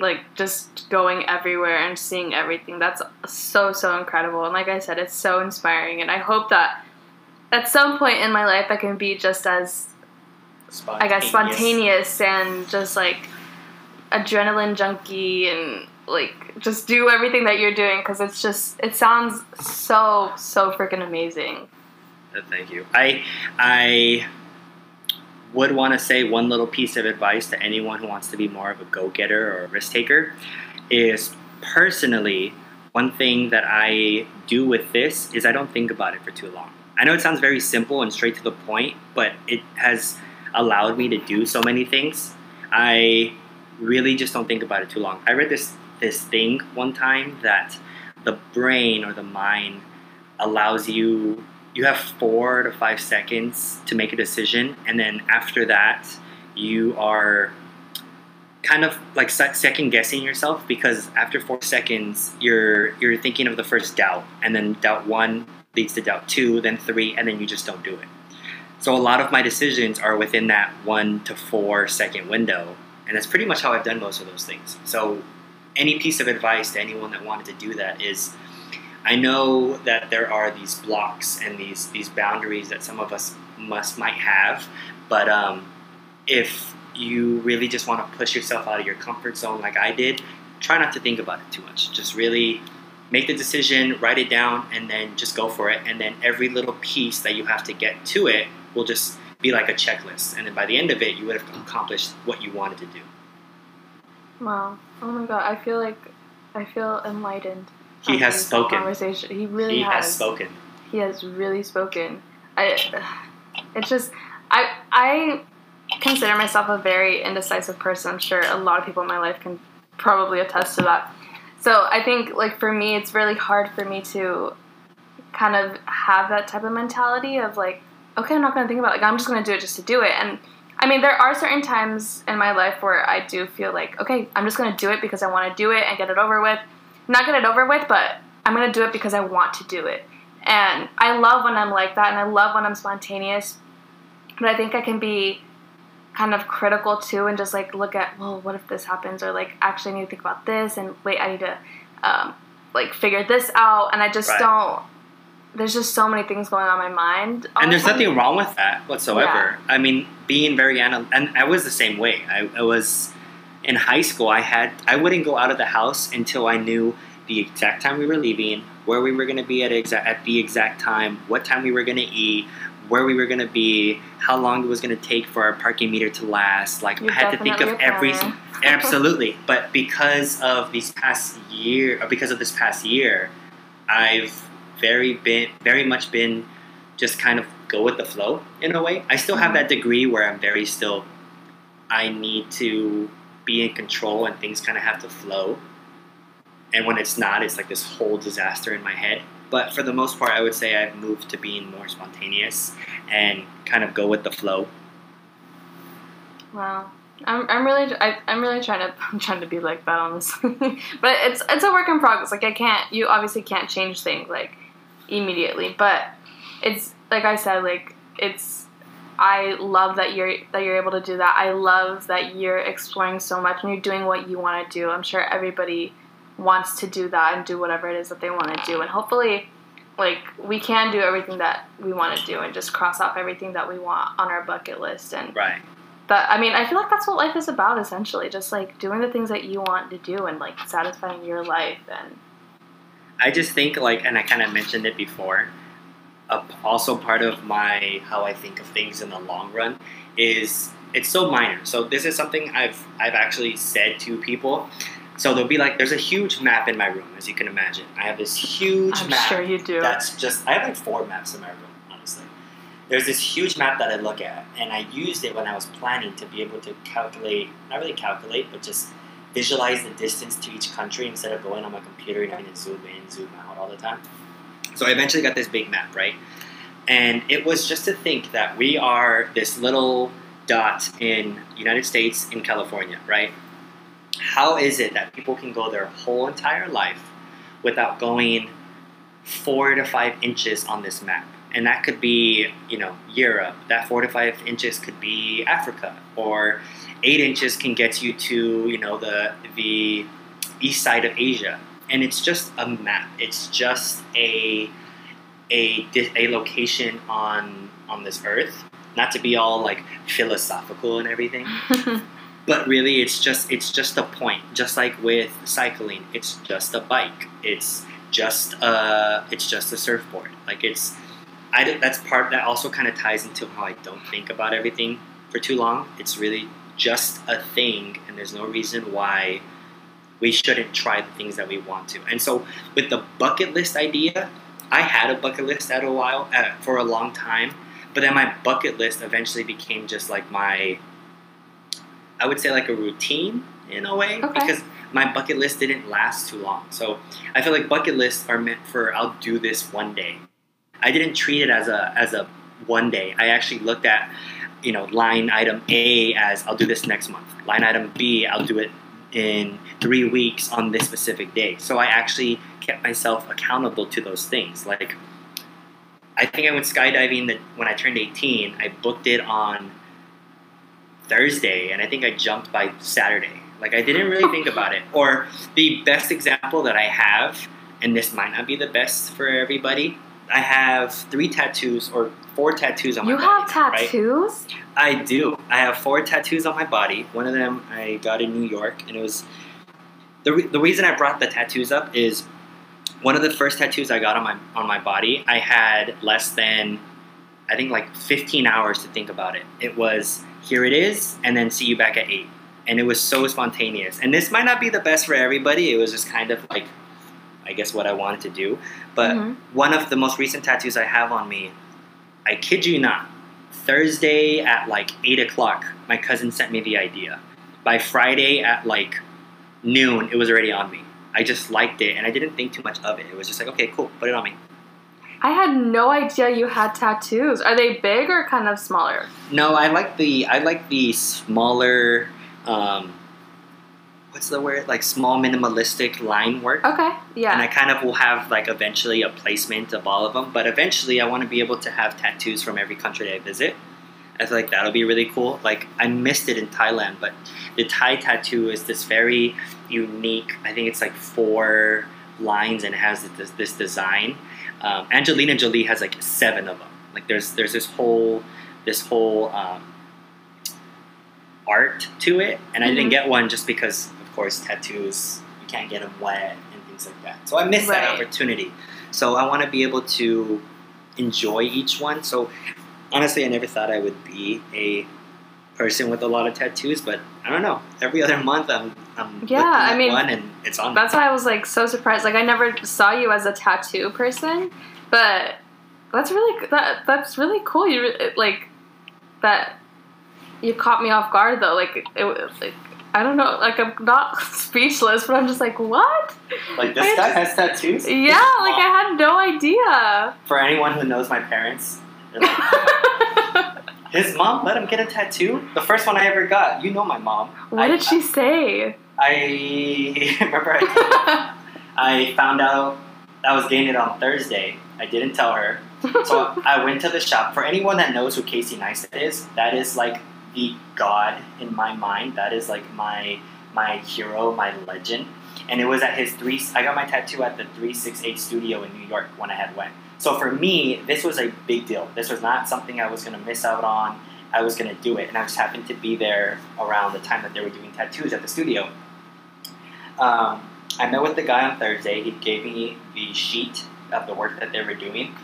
like just going everywhere and seeing everything. That's so so incredible. And like I said, it's so inspiring and I hope that at some point in my life I can be just as I guess spontaneous and just like adrenaline junkie and like just do everything that you're doing because it's just it sounds so so freaking amazing. Uh, Thank you. I I would want to say one little piece of advice to anyone who wants to be more of a go-getter or a risk taker is personally one thing that I do with this is I don't think about it for too long. I know it sounds very simple and straight to the point, but it has allowed me to do so many things. I really just don't think about it too long. I read this this thing one time that the brain or the mind allows you you have four to five seconds to make a decision and then after that you are kind of like second guessing yourself because after four seconds you're you're thinking of the first doubt and then doubt one leads to doubt two then three and then you just don't do it. So a lot of my decisions are within that one to four second window and that's pretty much how i've done most of those things. So any piece of advice to anyone that wanted to do that is I know that there are these blocks and these these boundaries that some of us must might have, but um, if you really just want to push yourself out of your comfort zone like I did, try not to think about it too much. Just really make the decision, write it down, and then just go for it. And then every little piece that you have to get to it will just be like a checklist. And then by the end of it, you would have accomplished what you wanted to do. Wow. Oh my god, I feel like I feel enlightened. He has spoken. Conversation. He really he has. has spoken. He has really spoken. I. It's just I I consider myself a very indecisive person. I'm sure a lot of people in my life can probably attest to that. So I think like for me, it's really hard for me to kind of have that type of mentality of like, okay, I'm not going to think about it. Like I'm just going to do it just to do it. And I mean, there are certain times in my life where I do feel like, okay, I'm just going to do it because I want to do it and get it over with. Not get it over with, but I'm to do it because I want to do it. And I love when I'm like that, and I love when I'm spontaneous. But I think I can be kind of critical too, and just like look at, well, what if this happens, or like actually I need to think about this, and wait, I need to um, like figure this out, and I just Right. don't. There's just so many things going on in my mind. and the there's time. nothing wrong with that whatsoever. I mean, being very anal- and I was the same way. I, I was in high school. I had I wouldn't go out of the house until I knew the exact time we were leaving, where we were going to be at exa- at the exact time, what time we were going to eat, where we were going to be, how long it was going to take for our parking meter to last. Like You're I had to think of every absolutely. But because of these past year, or because of this past year, I've very been very much been just kind of go with the flow in a way. I still have Mhm. that degree where I'm very still. I need to be in control and things kind of have to flow. And when it's not, it's like this whole disaster in my head. But for the most part, I would say I've moved to being more spontaneous and kind of go with the flow. Wow. I'm, I'm really I, I'm really trying to I'm trying to be like that honestly, but it's it's a work in progress. Like I can't you obviously can't change things like immediately, but it's like I said like it's I love that you're that you're able to do that. I love that you're exploring so much and you're doing what you want to do. I'm sure everybody wants to do that and do whatever it is that they want to do, and hopefully like we can do everything that we want to do and just cross off everything that we want on our bucket list and Right. that I mean, I feel like that's what life is about essentially, just like doing the things that you want to do and like satisfying your life and I just think like, and I kind of mentioned it before. Uh, also, part of my how I think of things in the long run is it's so minor. So this is something I've I've actually said to people. So there'll be like there's a huge map in my room, as you can imagine. I have this huge I'm map. sure you do. That's just I have like four maps in my room, honestly. There's this huge map that I look at, and I used it when I was planning to be able to calculate, not really calculate, but just visualize the distance to each country instead of going on my computer and having to zoom in, zoom out all the time. So I eventually got this big map, right? And it was just to think that we are this little dot in United States in California, right? How is it that people can go their whole entire life without going four to five inches on this map? And that could be, you know, Europe. That four to five inches could be Africa, or eight inches can get you to, you know, the the east side of Asia. And it's just a map. It's just a a a location on on this earth. Not to be all like philosophical and everything, but really it's just it's just a point just like with cycling it's just a bike it's just a it's just a surfboard like it's I that's part that also kind of ties into how I don't think about everything for too long it's really just a thing and there's no reason why we shouldn't try the things that we want to and so with the bucket list idea I had a bucket list at a while uh, for a long time but then my bucket list eventually became just like my I would say like a routine in a way Okay. because my bucket list didn't last too long. So I feel like bucket lists are meant for I'll do this one day. I didn't treat it as a as a one day. I actually looked at you know line item A as I'll do this next month. Line item B I'll do it in three weeks on this specific day. So I actually kept myself accountable to those things. Like I think I went skydiving that when I turned 18. I booked it on Thursday, and I think I jumped by Saturday. Like I didn't really think about it. Or the best example that I have, and this might not be the best for everybody. I have three tattoos or four tattoos on my body. you have right? tattoos? I do. I have four tattoos on my body. One of them I got in New York, and it was the, re- the reason I brought the tattoos up is one of the first tattoos I got on my on my body, I had less than I think like 15 hours to think about it. It was here it is, and then see you back at eight, and it was so spontaneous. And this might not be the best for everybody. It was just kind of like I guess what I wanted to do. But Mhm. one of the most recent tattoos I have on me, I kid you not, Thursday at like eight o'clock, my cousin sent me the idea. By Friday at like noon, it was already on me. I just liked it and I didn't think too much of it. It was just like, okay, cool, put it on me. I had no idea you had tattoos. Are they big or kind of smaller? No, I like the I like the smaller um what's the word? Like small minimalistic line work. Okay, yeah. And I kind of will have like eventually a placement of all of them, but eventually I want to be able to have tattoos from every country I visit. I feel like that'll be really cool. Like I missed it in Thailand, but the Thai tattoo is this very unique. I think it's like four lines and it has this, this design. Um, Angelina Jolie has like seven of them. Like there's there's this whole this whole um, art to it, and I didn't Mhm. get one just because, course, tattoos you can't get them wet and things like that. So I missed that opportunity. So I want to be able to enjoy each one. So honestly, I never thought I would be a person with a lot of tattoos, but I don't know. Every other month, I'm I'm Yeah, I mean, one and it's on. That's why I was like so surprised. Like I never saw you as a tattoo person, but that's really that that's really cool. You like that you caught me off guard though. Like it was like I don't know. Like I'm not speechless, but I'm just like what? like this I guy just- has tattoos. Yeah, like I had no idea. For anyone who knows my parents, like, his mom let him get a tattoo. The first one I ever got. You know my mom. what I- did she say? I remember I, I found out I was getting it on Thursday. I didn't tell her. So I went to the shop. For anyone that knows who Casey Neistat is, that is like the god in my mind. That is like my my hero, my legend. And it was at his three. I got my tattoo at the three six eight studio in New York when I had went. So for me, this was a big deal. This was not something I was gonna miss out on. I was gonna do it, and I just happened to be there around the time that they were doing tattoos at the studio. Um, I met with the guy on Thursday. He gave me the sheet of the work that they were doing.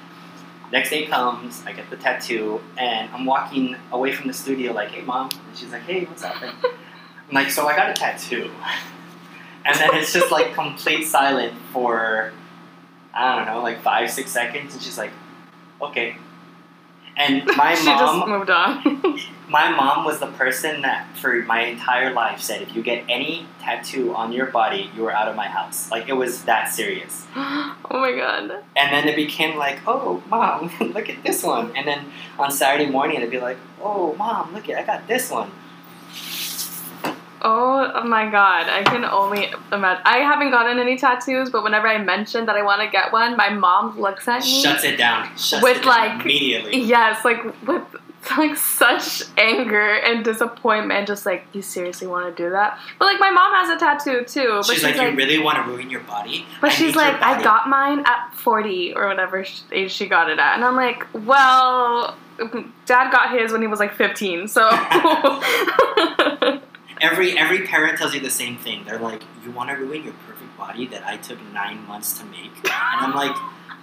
Next day comes, I get the tattoo, and I'm walking away from the studio like, "Hey, mom," and she's like, "Hey, what's up?" And I'm like, "So I got a tattoo," and then it's just like complete silent for I don't know, like five, six seconds, and she's like, "Okay." And my she mom, just moved on. my mom was the person that for my entire life said if you get any tattoo on your body you are out of my house like it was that serious oh my god. and then it became like oh mom look at this one and then on saturday morning it'd be like oh mom look at i got this one Oh, oh my god, I can only imagine. I haven't gotten any tattoos, but whenever I mention that I want to get one, my mom looks at me. shuts it down shuts With, it down like- immediately Yes, like with like such anger and disappointment, just like you seriously want to do that. But like my mom has a tattoo too, but she's, like, you really want to ruin your body but I she's like, I got mine at forty or whatever age she got it at, and I'm like, well, dad got his when he was like fifteen, so. every every parent tells you the same thing they're like you want to ruin your perfect body that i took nine months to make and i'm like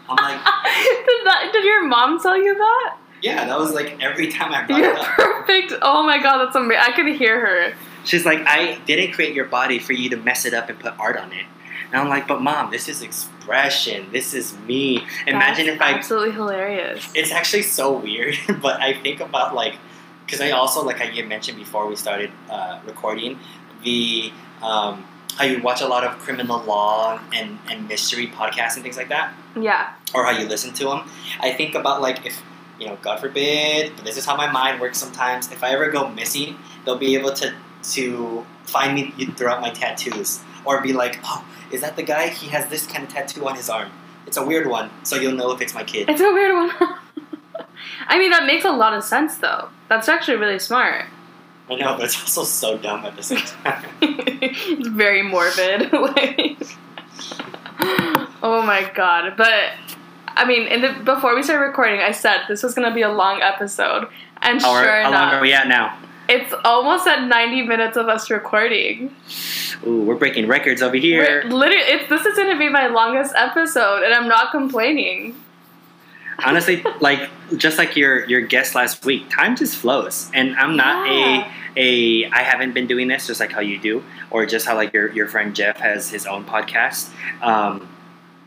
i'm like did, that, did your mom tell you that? yeah that was like every time i brought You're it up perfect. Oh my god, that's amazing. I could hear her. She's like, I didn't create your body for you to mess it up and put art on it. And I'm like, but mom, this is expression. This is me. Imagine That's if I. absolutely hilarious. It's actually so weird, but I think about like, because I also like I you mentioned before we started uh, recording, the um, how you watch a lot of criminal law and and mystery podcasts and things like that, Yeah. or how you listen to them. I think about like if you know, God forbid, but this is how my mind works sometimes. If I ever go missing, they'll be able to to find me throughout my tattoos, or be like, oh, is that the guy? He has this kind of tattoo on his arm. It's a weird one, so you'll know if it's my kid. It's a weird one. I mean, that makes a lot of sense, though. That's actually really smart. I know, but it's also so dumb at the same time. it's very morbid. like, oh my god! But I mean, in the before we started recording, I said this was gonna be a long episode, and How, are- sure how long enough, are we at now? It's almost at 90 minutes of us recording. Ooh, we're breaking records over here. We're literally, it's this is gonna be my longest episode, and I'm not complaining. Honestly, like just like your your guest last week, time just flows, and I'm not Yeah. a a I haven't been doing this just like how you do, or just how like your your friend Jeff has his own podcast. Um,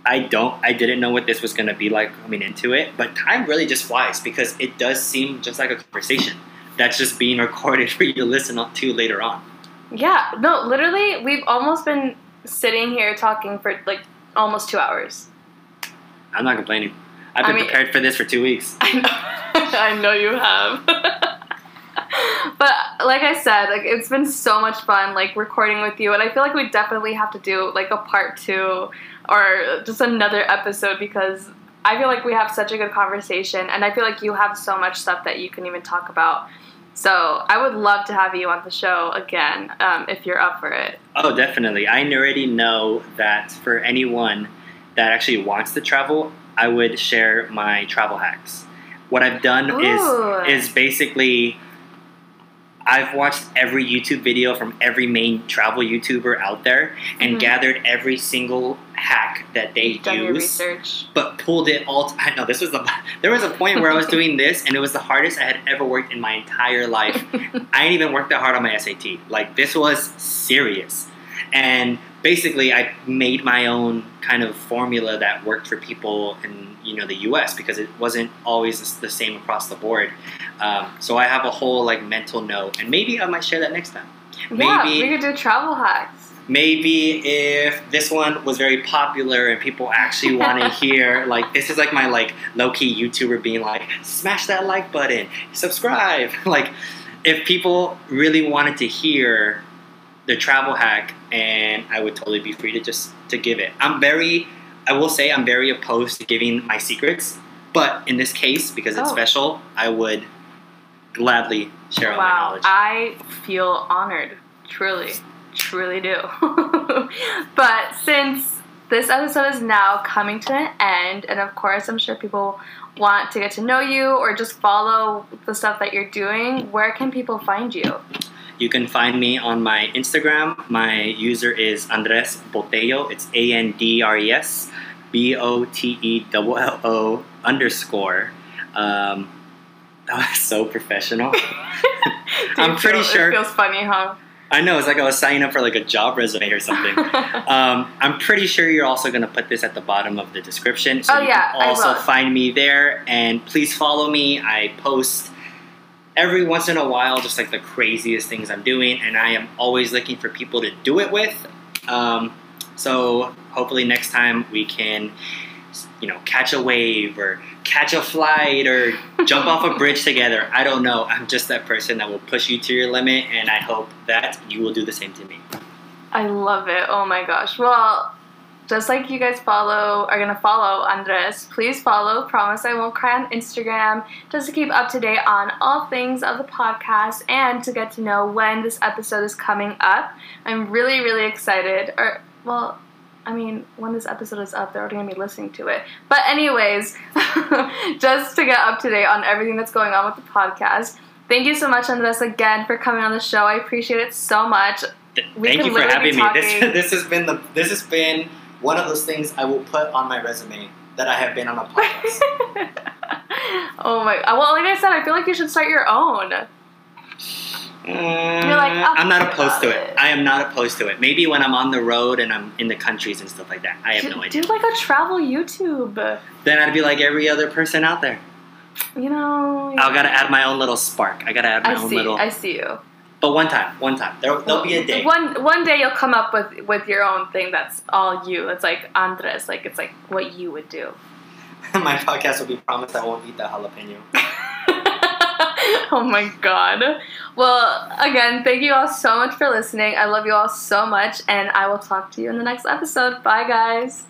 I don't. I didn't know what this was going to be like coming into it, but time really just flies because it does seem just like a conversation that's just being recorded for you to listen to later on. Yeah, no, literally, we've almost been sitting here talking for like almost two hours. I'm not complaining. I've I been mean- prepared for this for two weeks. I know, I know you have. but like I said, like it's been so much fun, like recording with you, and I feel like we definitely have to do like a part two or just another episode because I feel like we have such a good conversation, and I feel like you have so much stuff that you can even talk about. So I would love to have you on the show again um, if you're up for it. Oh, definitely. I already know that for anyone that actually wants to travel, I would share my travel hacks. What I've done Ooh. is is basically I've watched every YouTube video from every main travel YouTuber out there and Mhm. gathered every single hack that they You've done your use research. but pulled it all. T- I know this was the. There was a point where I was doing this, and it was the hardest I had ever worked in my entire life. I didn't even work that hard on my SAT. Like this was serious, and basically I made my own kind of formula that worked for people in you know the U.S. because it wasn't always the same across the board. Um, so I have a whole like mental note, and maybe I might share that next time. yeah, maybe- we could do travel hacks. maybe if this one was very popular and people actually want to hear like this is like my like low-key youtuber being like smash that like button subscribe like if people really wanted to hear the travel hack and i would totally be free to just to give it i'm very i will say i'm very opposed to giving my secrets but in this case because it's Oh. special i would gladly share all my wow, knowledge I feel honored. Truly, truly do. but since this episode is now coming to an end, and of course, I'm sure people want to get to know you or just follow the stuff that you're doing, where can people find you? You can find me on my Instagram. My user is Andres Botello. It's A N D R E S B O T E L L O underscore. Um, that was so professional. I'm pretty feel- sure- It feels funny, huh? I know it's like I was signing up for like a job resume or something. Um, I'm pretty sure you're also going to put this at the bottom of the description. So Oh, you yeah, can also find me there. And please follow me. I post every once in a while just like the craziest things I'm doing. And I am always looking for people to do it with. Um, so hopefully next time we can, you know, catch a wave or catch a flight or jump off a bridge together. I don't know. I'm just that person that will push you to your limit. And I hope that you will do the same to me. I love it. Oh my gosh. Well, just like you guys follow are gonna follow Andres, please follow Promise I Won't Cry on Instagram just to keep up to date on all things of the podcast and to get to know when this episode is coming up. I'm really, really excited. Or well, I mean, when this episode is up, they're already gonna be listening to it. But anyways, just to get up to date on everything that's going on with the podcast. Thank you so much, Andres, again for coming on the show. I appreciate it so much. Th- Thank you for having me. This this has been the this has been one of those things I will put on my resume that I have been on a podcast. oh my! Well, like I said, I feel like you should start your own. Mm, You're like, I'll I'm not opposed to it. it. I am not opposed to it. Maybe when I'm on the road and I'm in the countries and stuff like that. I have do, no do idea. like a travel YouTube. Then I'd be like every other person out there. You know. I gotta add my own little spark. I gotta add my I own see. little. I see you. But one time, one time. There, there'll be a day. One one day you'll come up with with your own thing that's all you. It's like Andres. Like it's like what you would do. my podcast will be promised I won't eat the jalapeno. oh my god. Well, again, thank you all so much for listening. I love you all so much, and I will talk to you in the next episode. Bye, guys.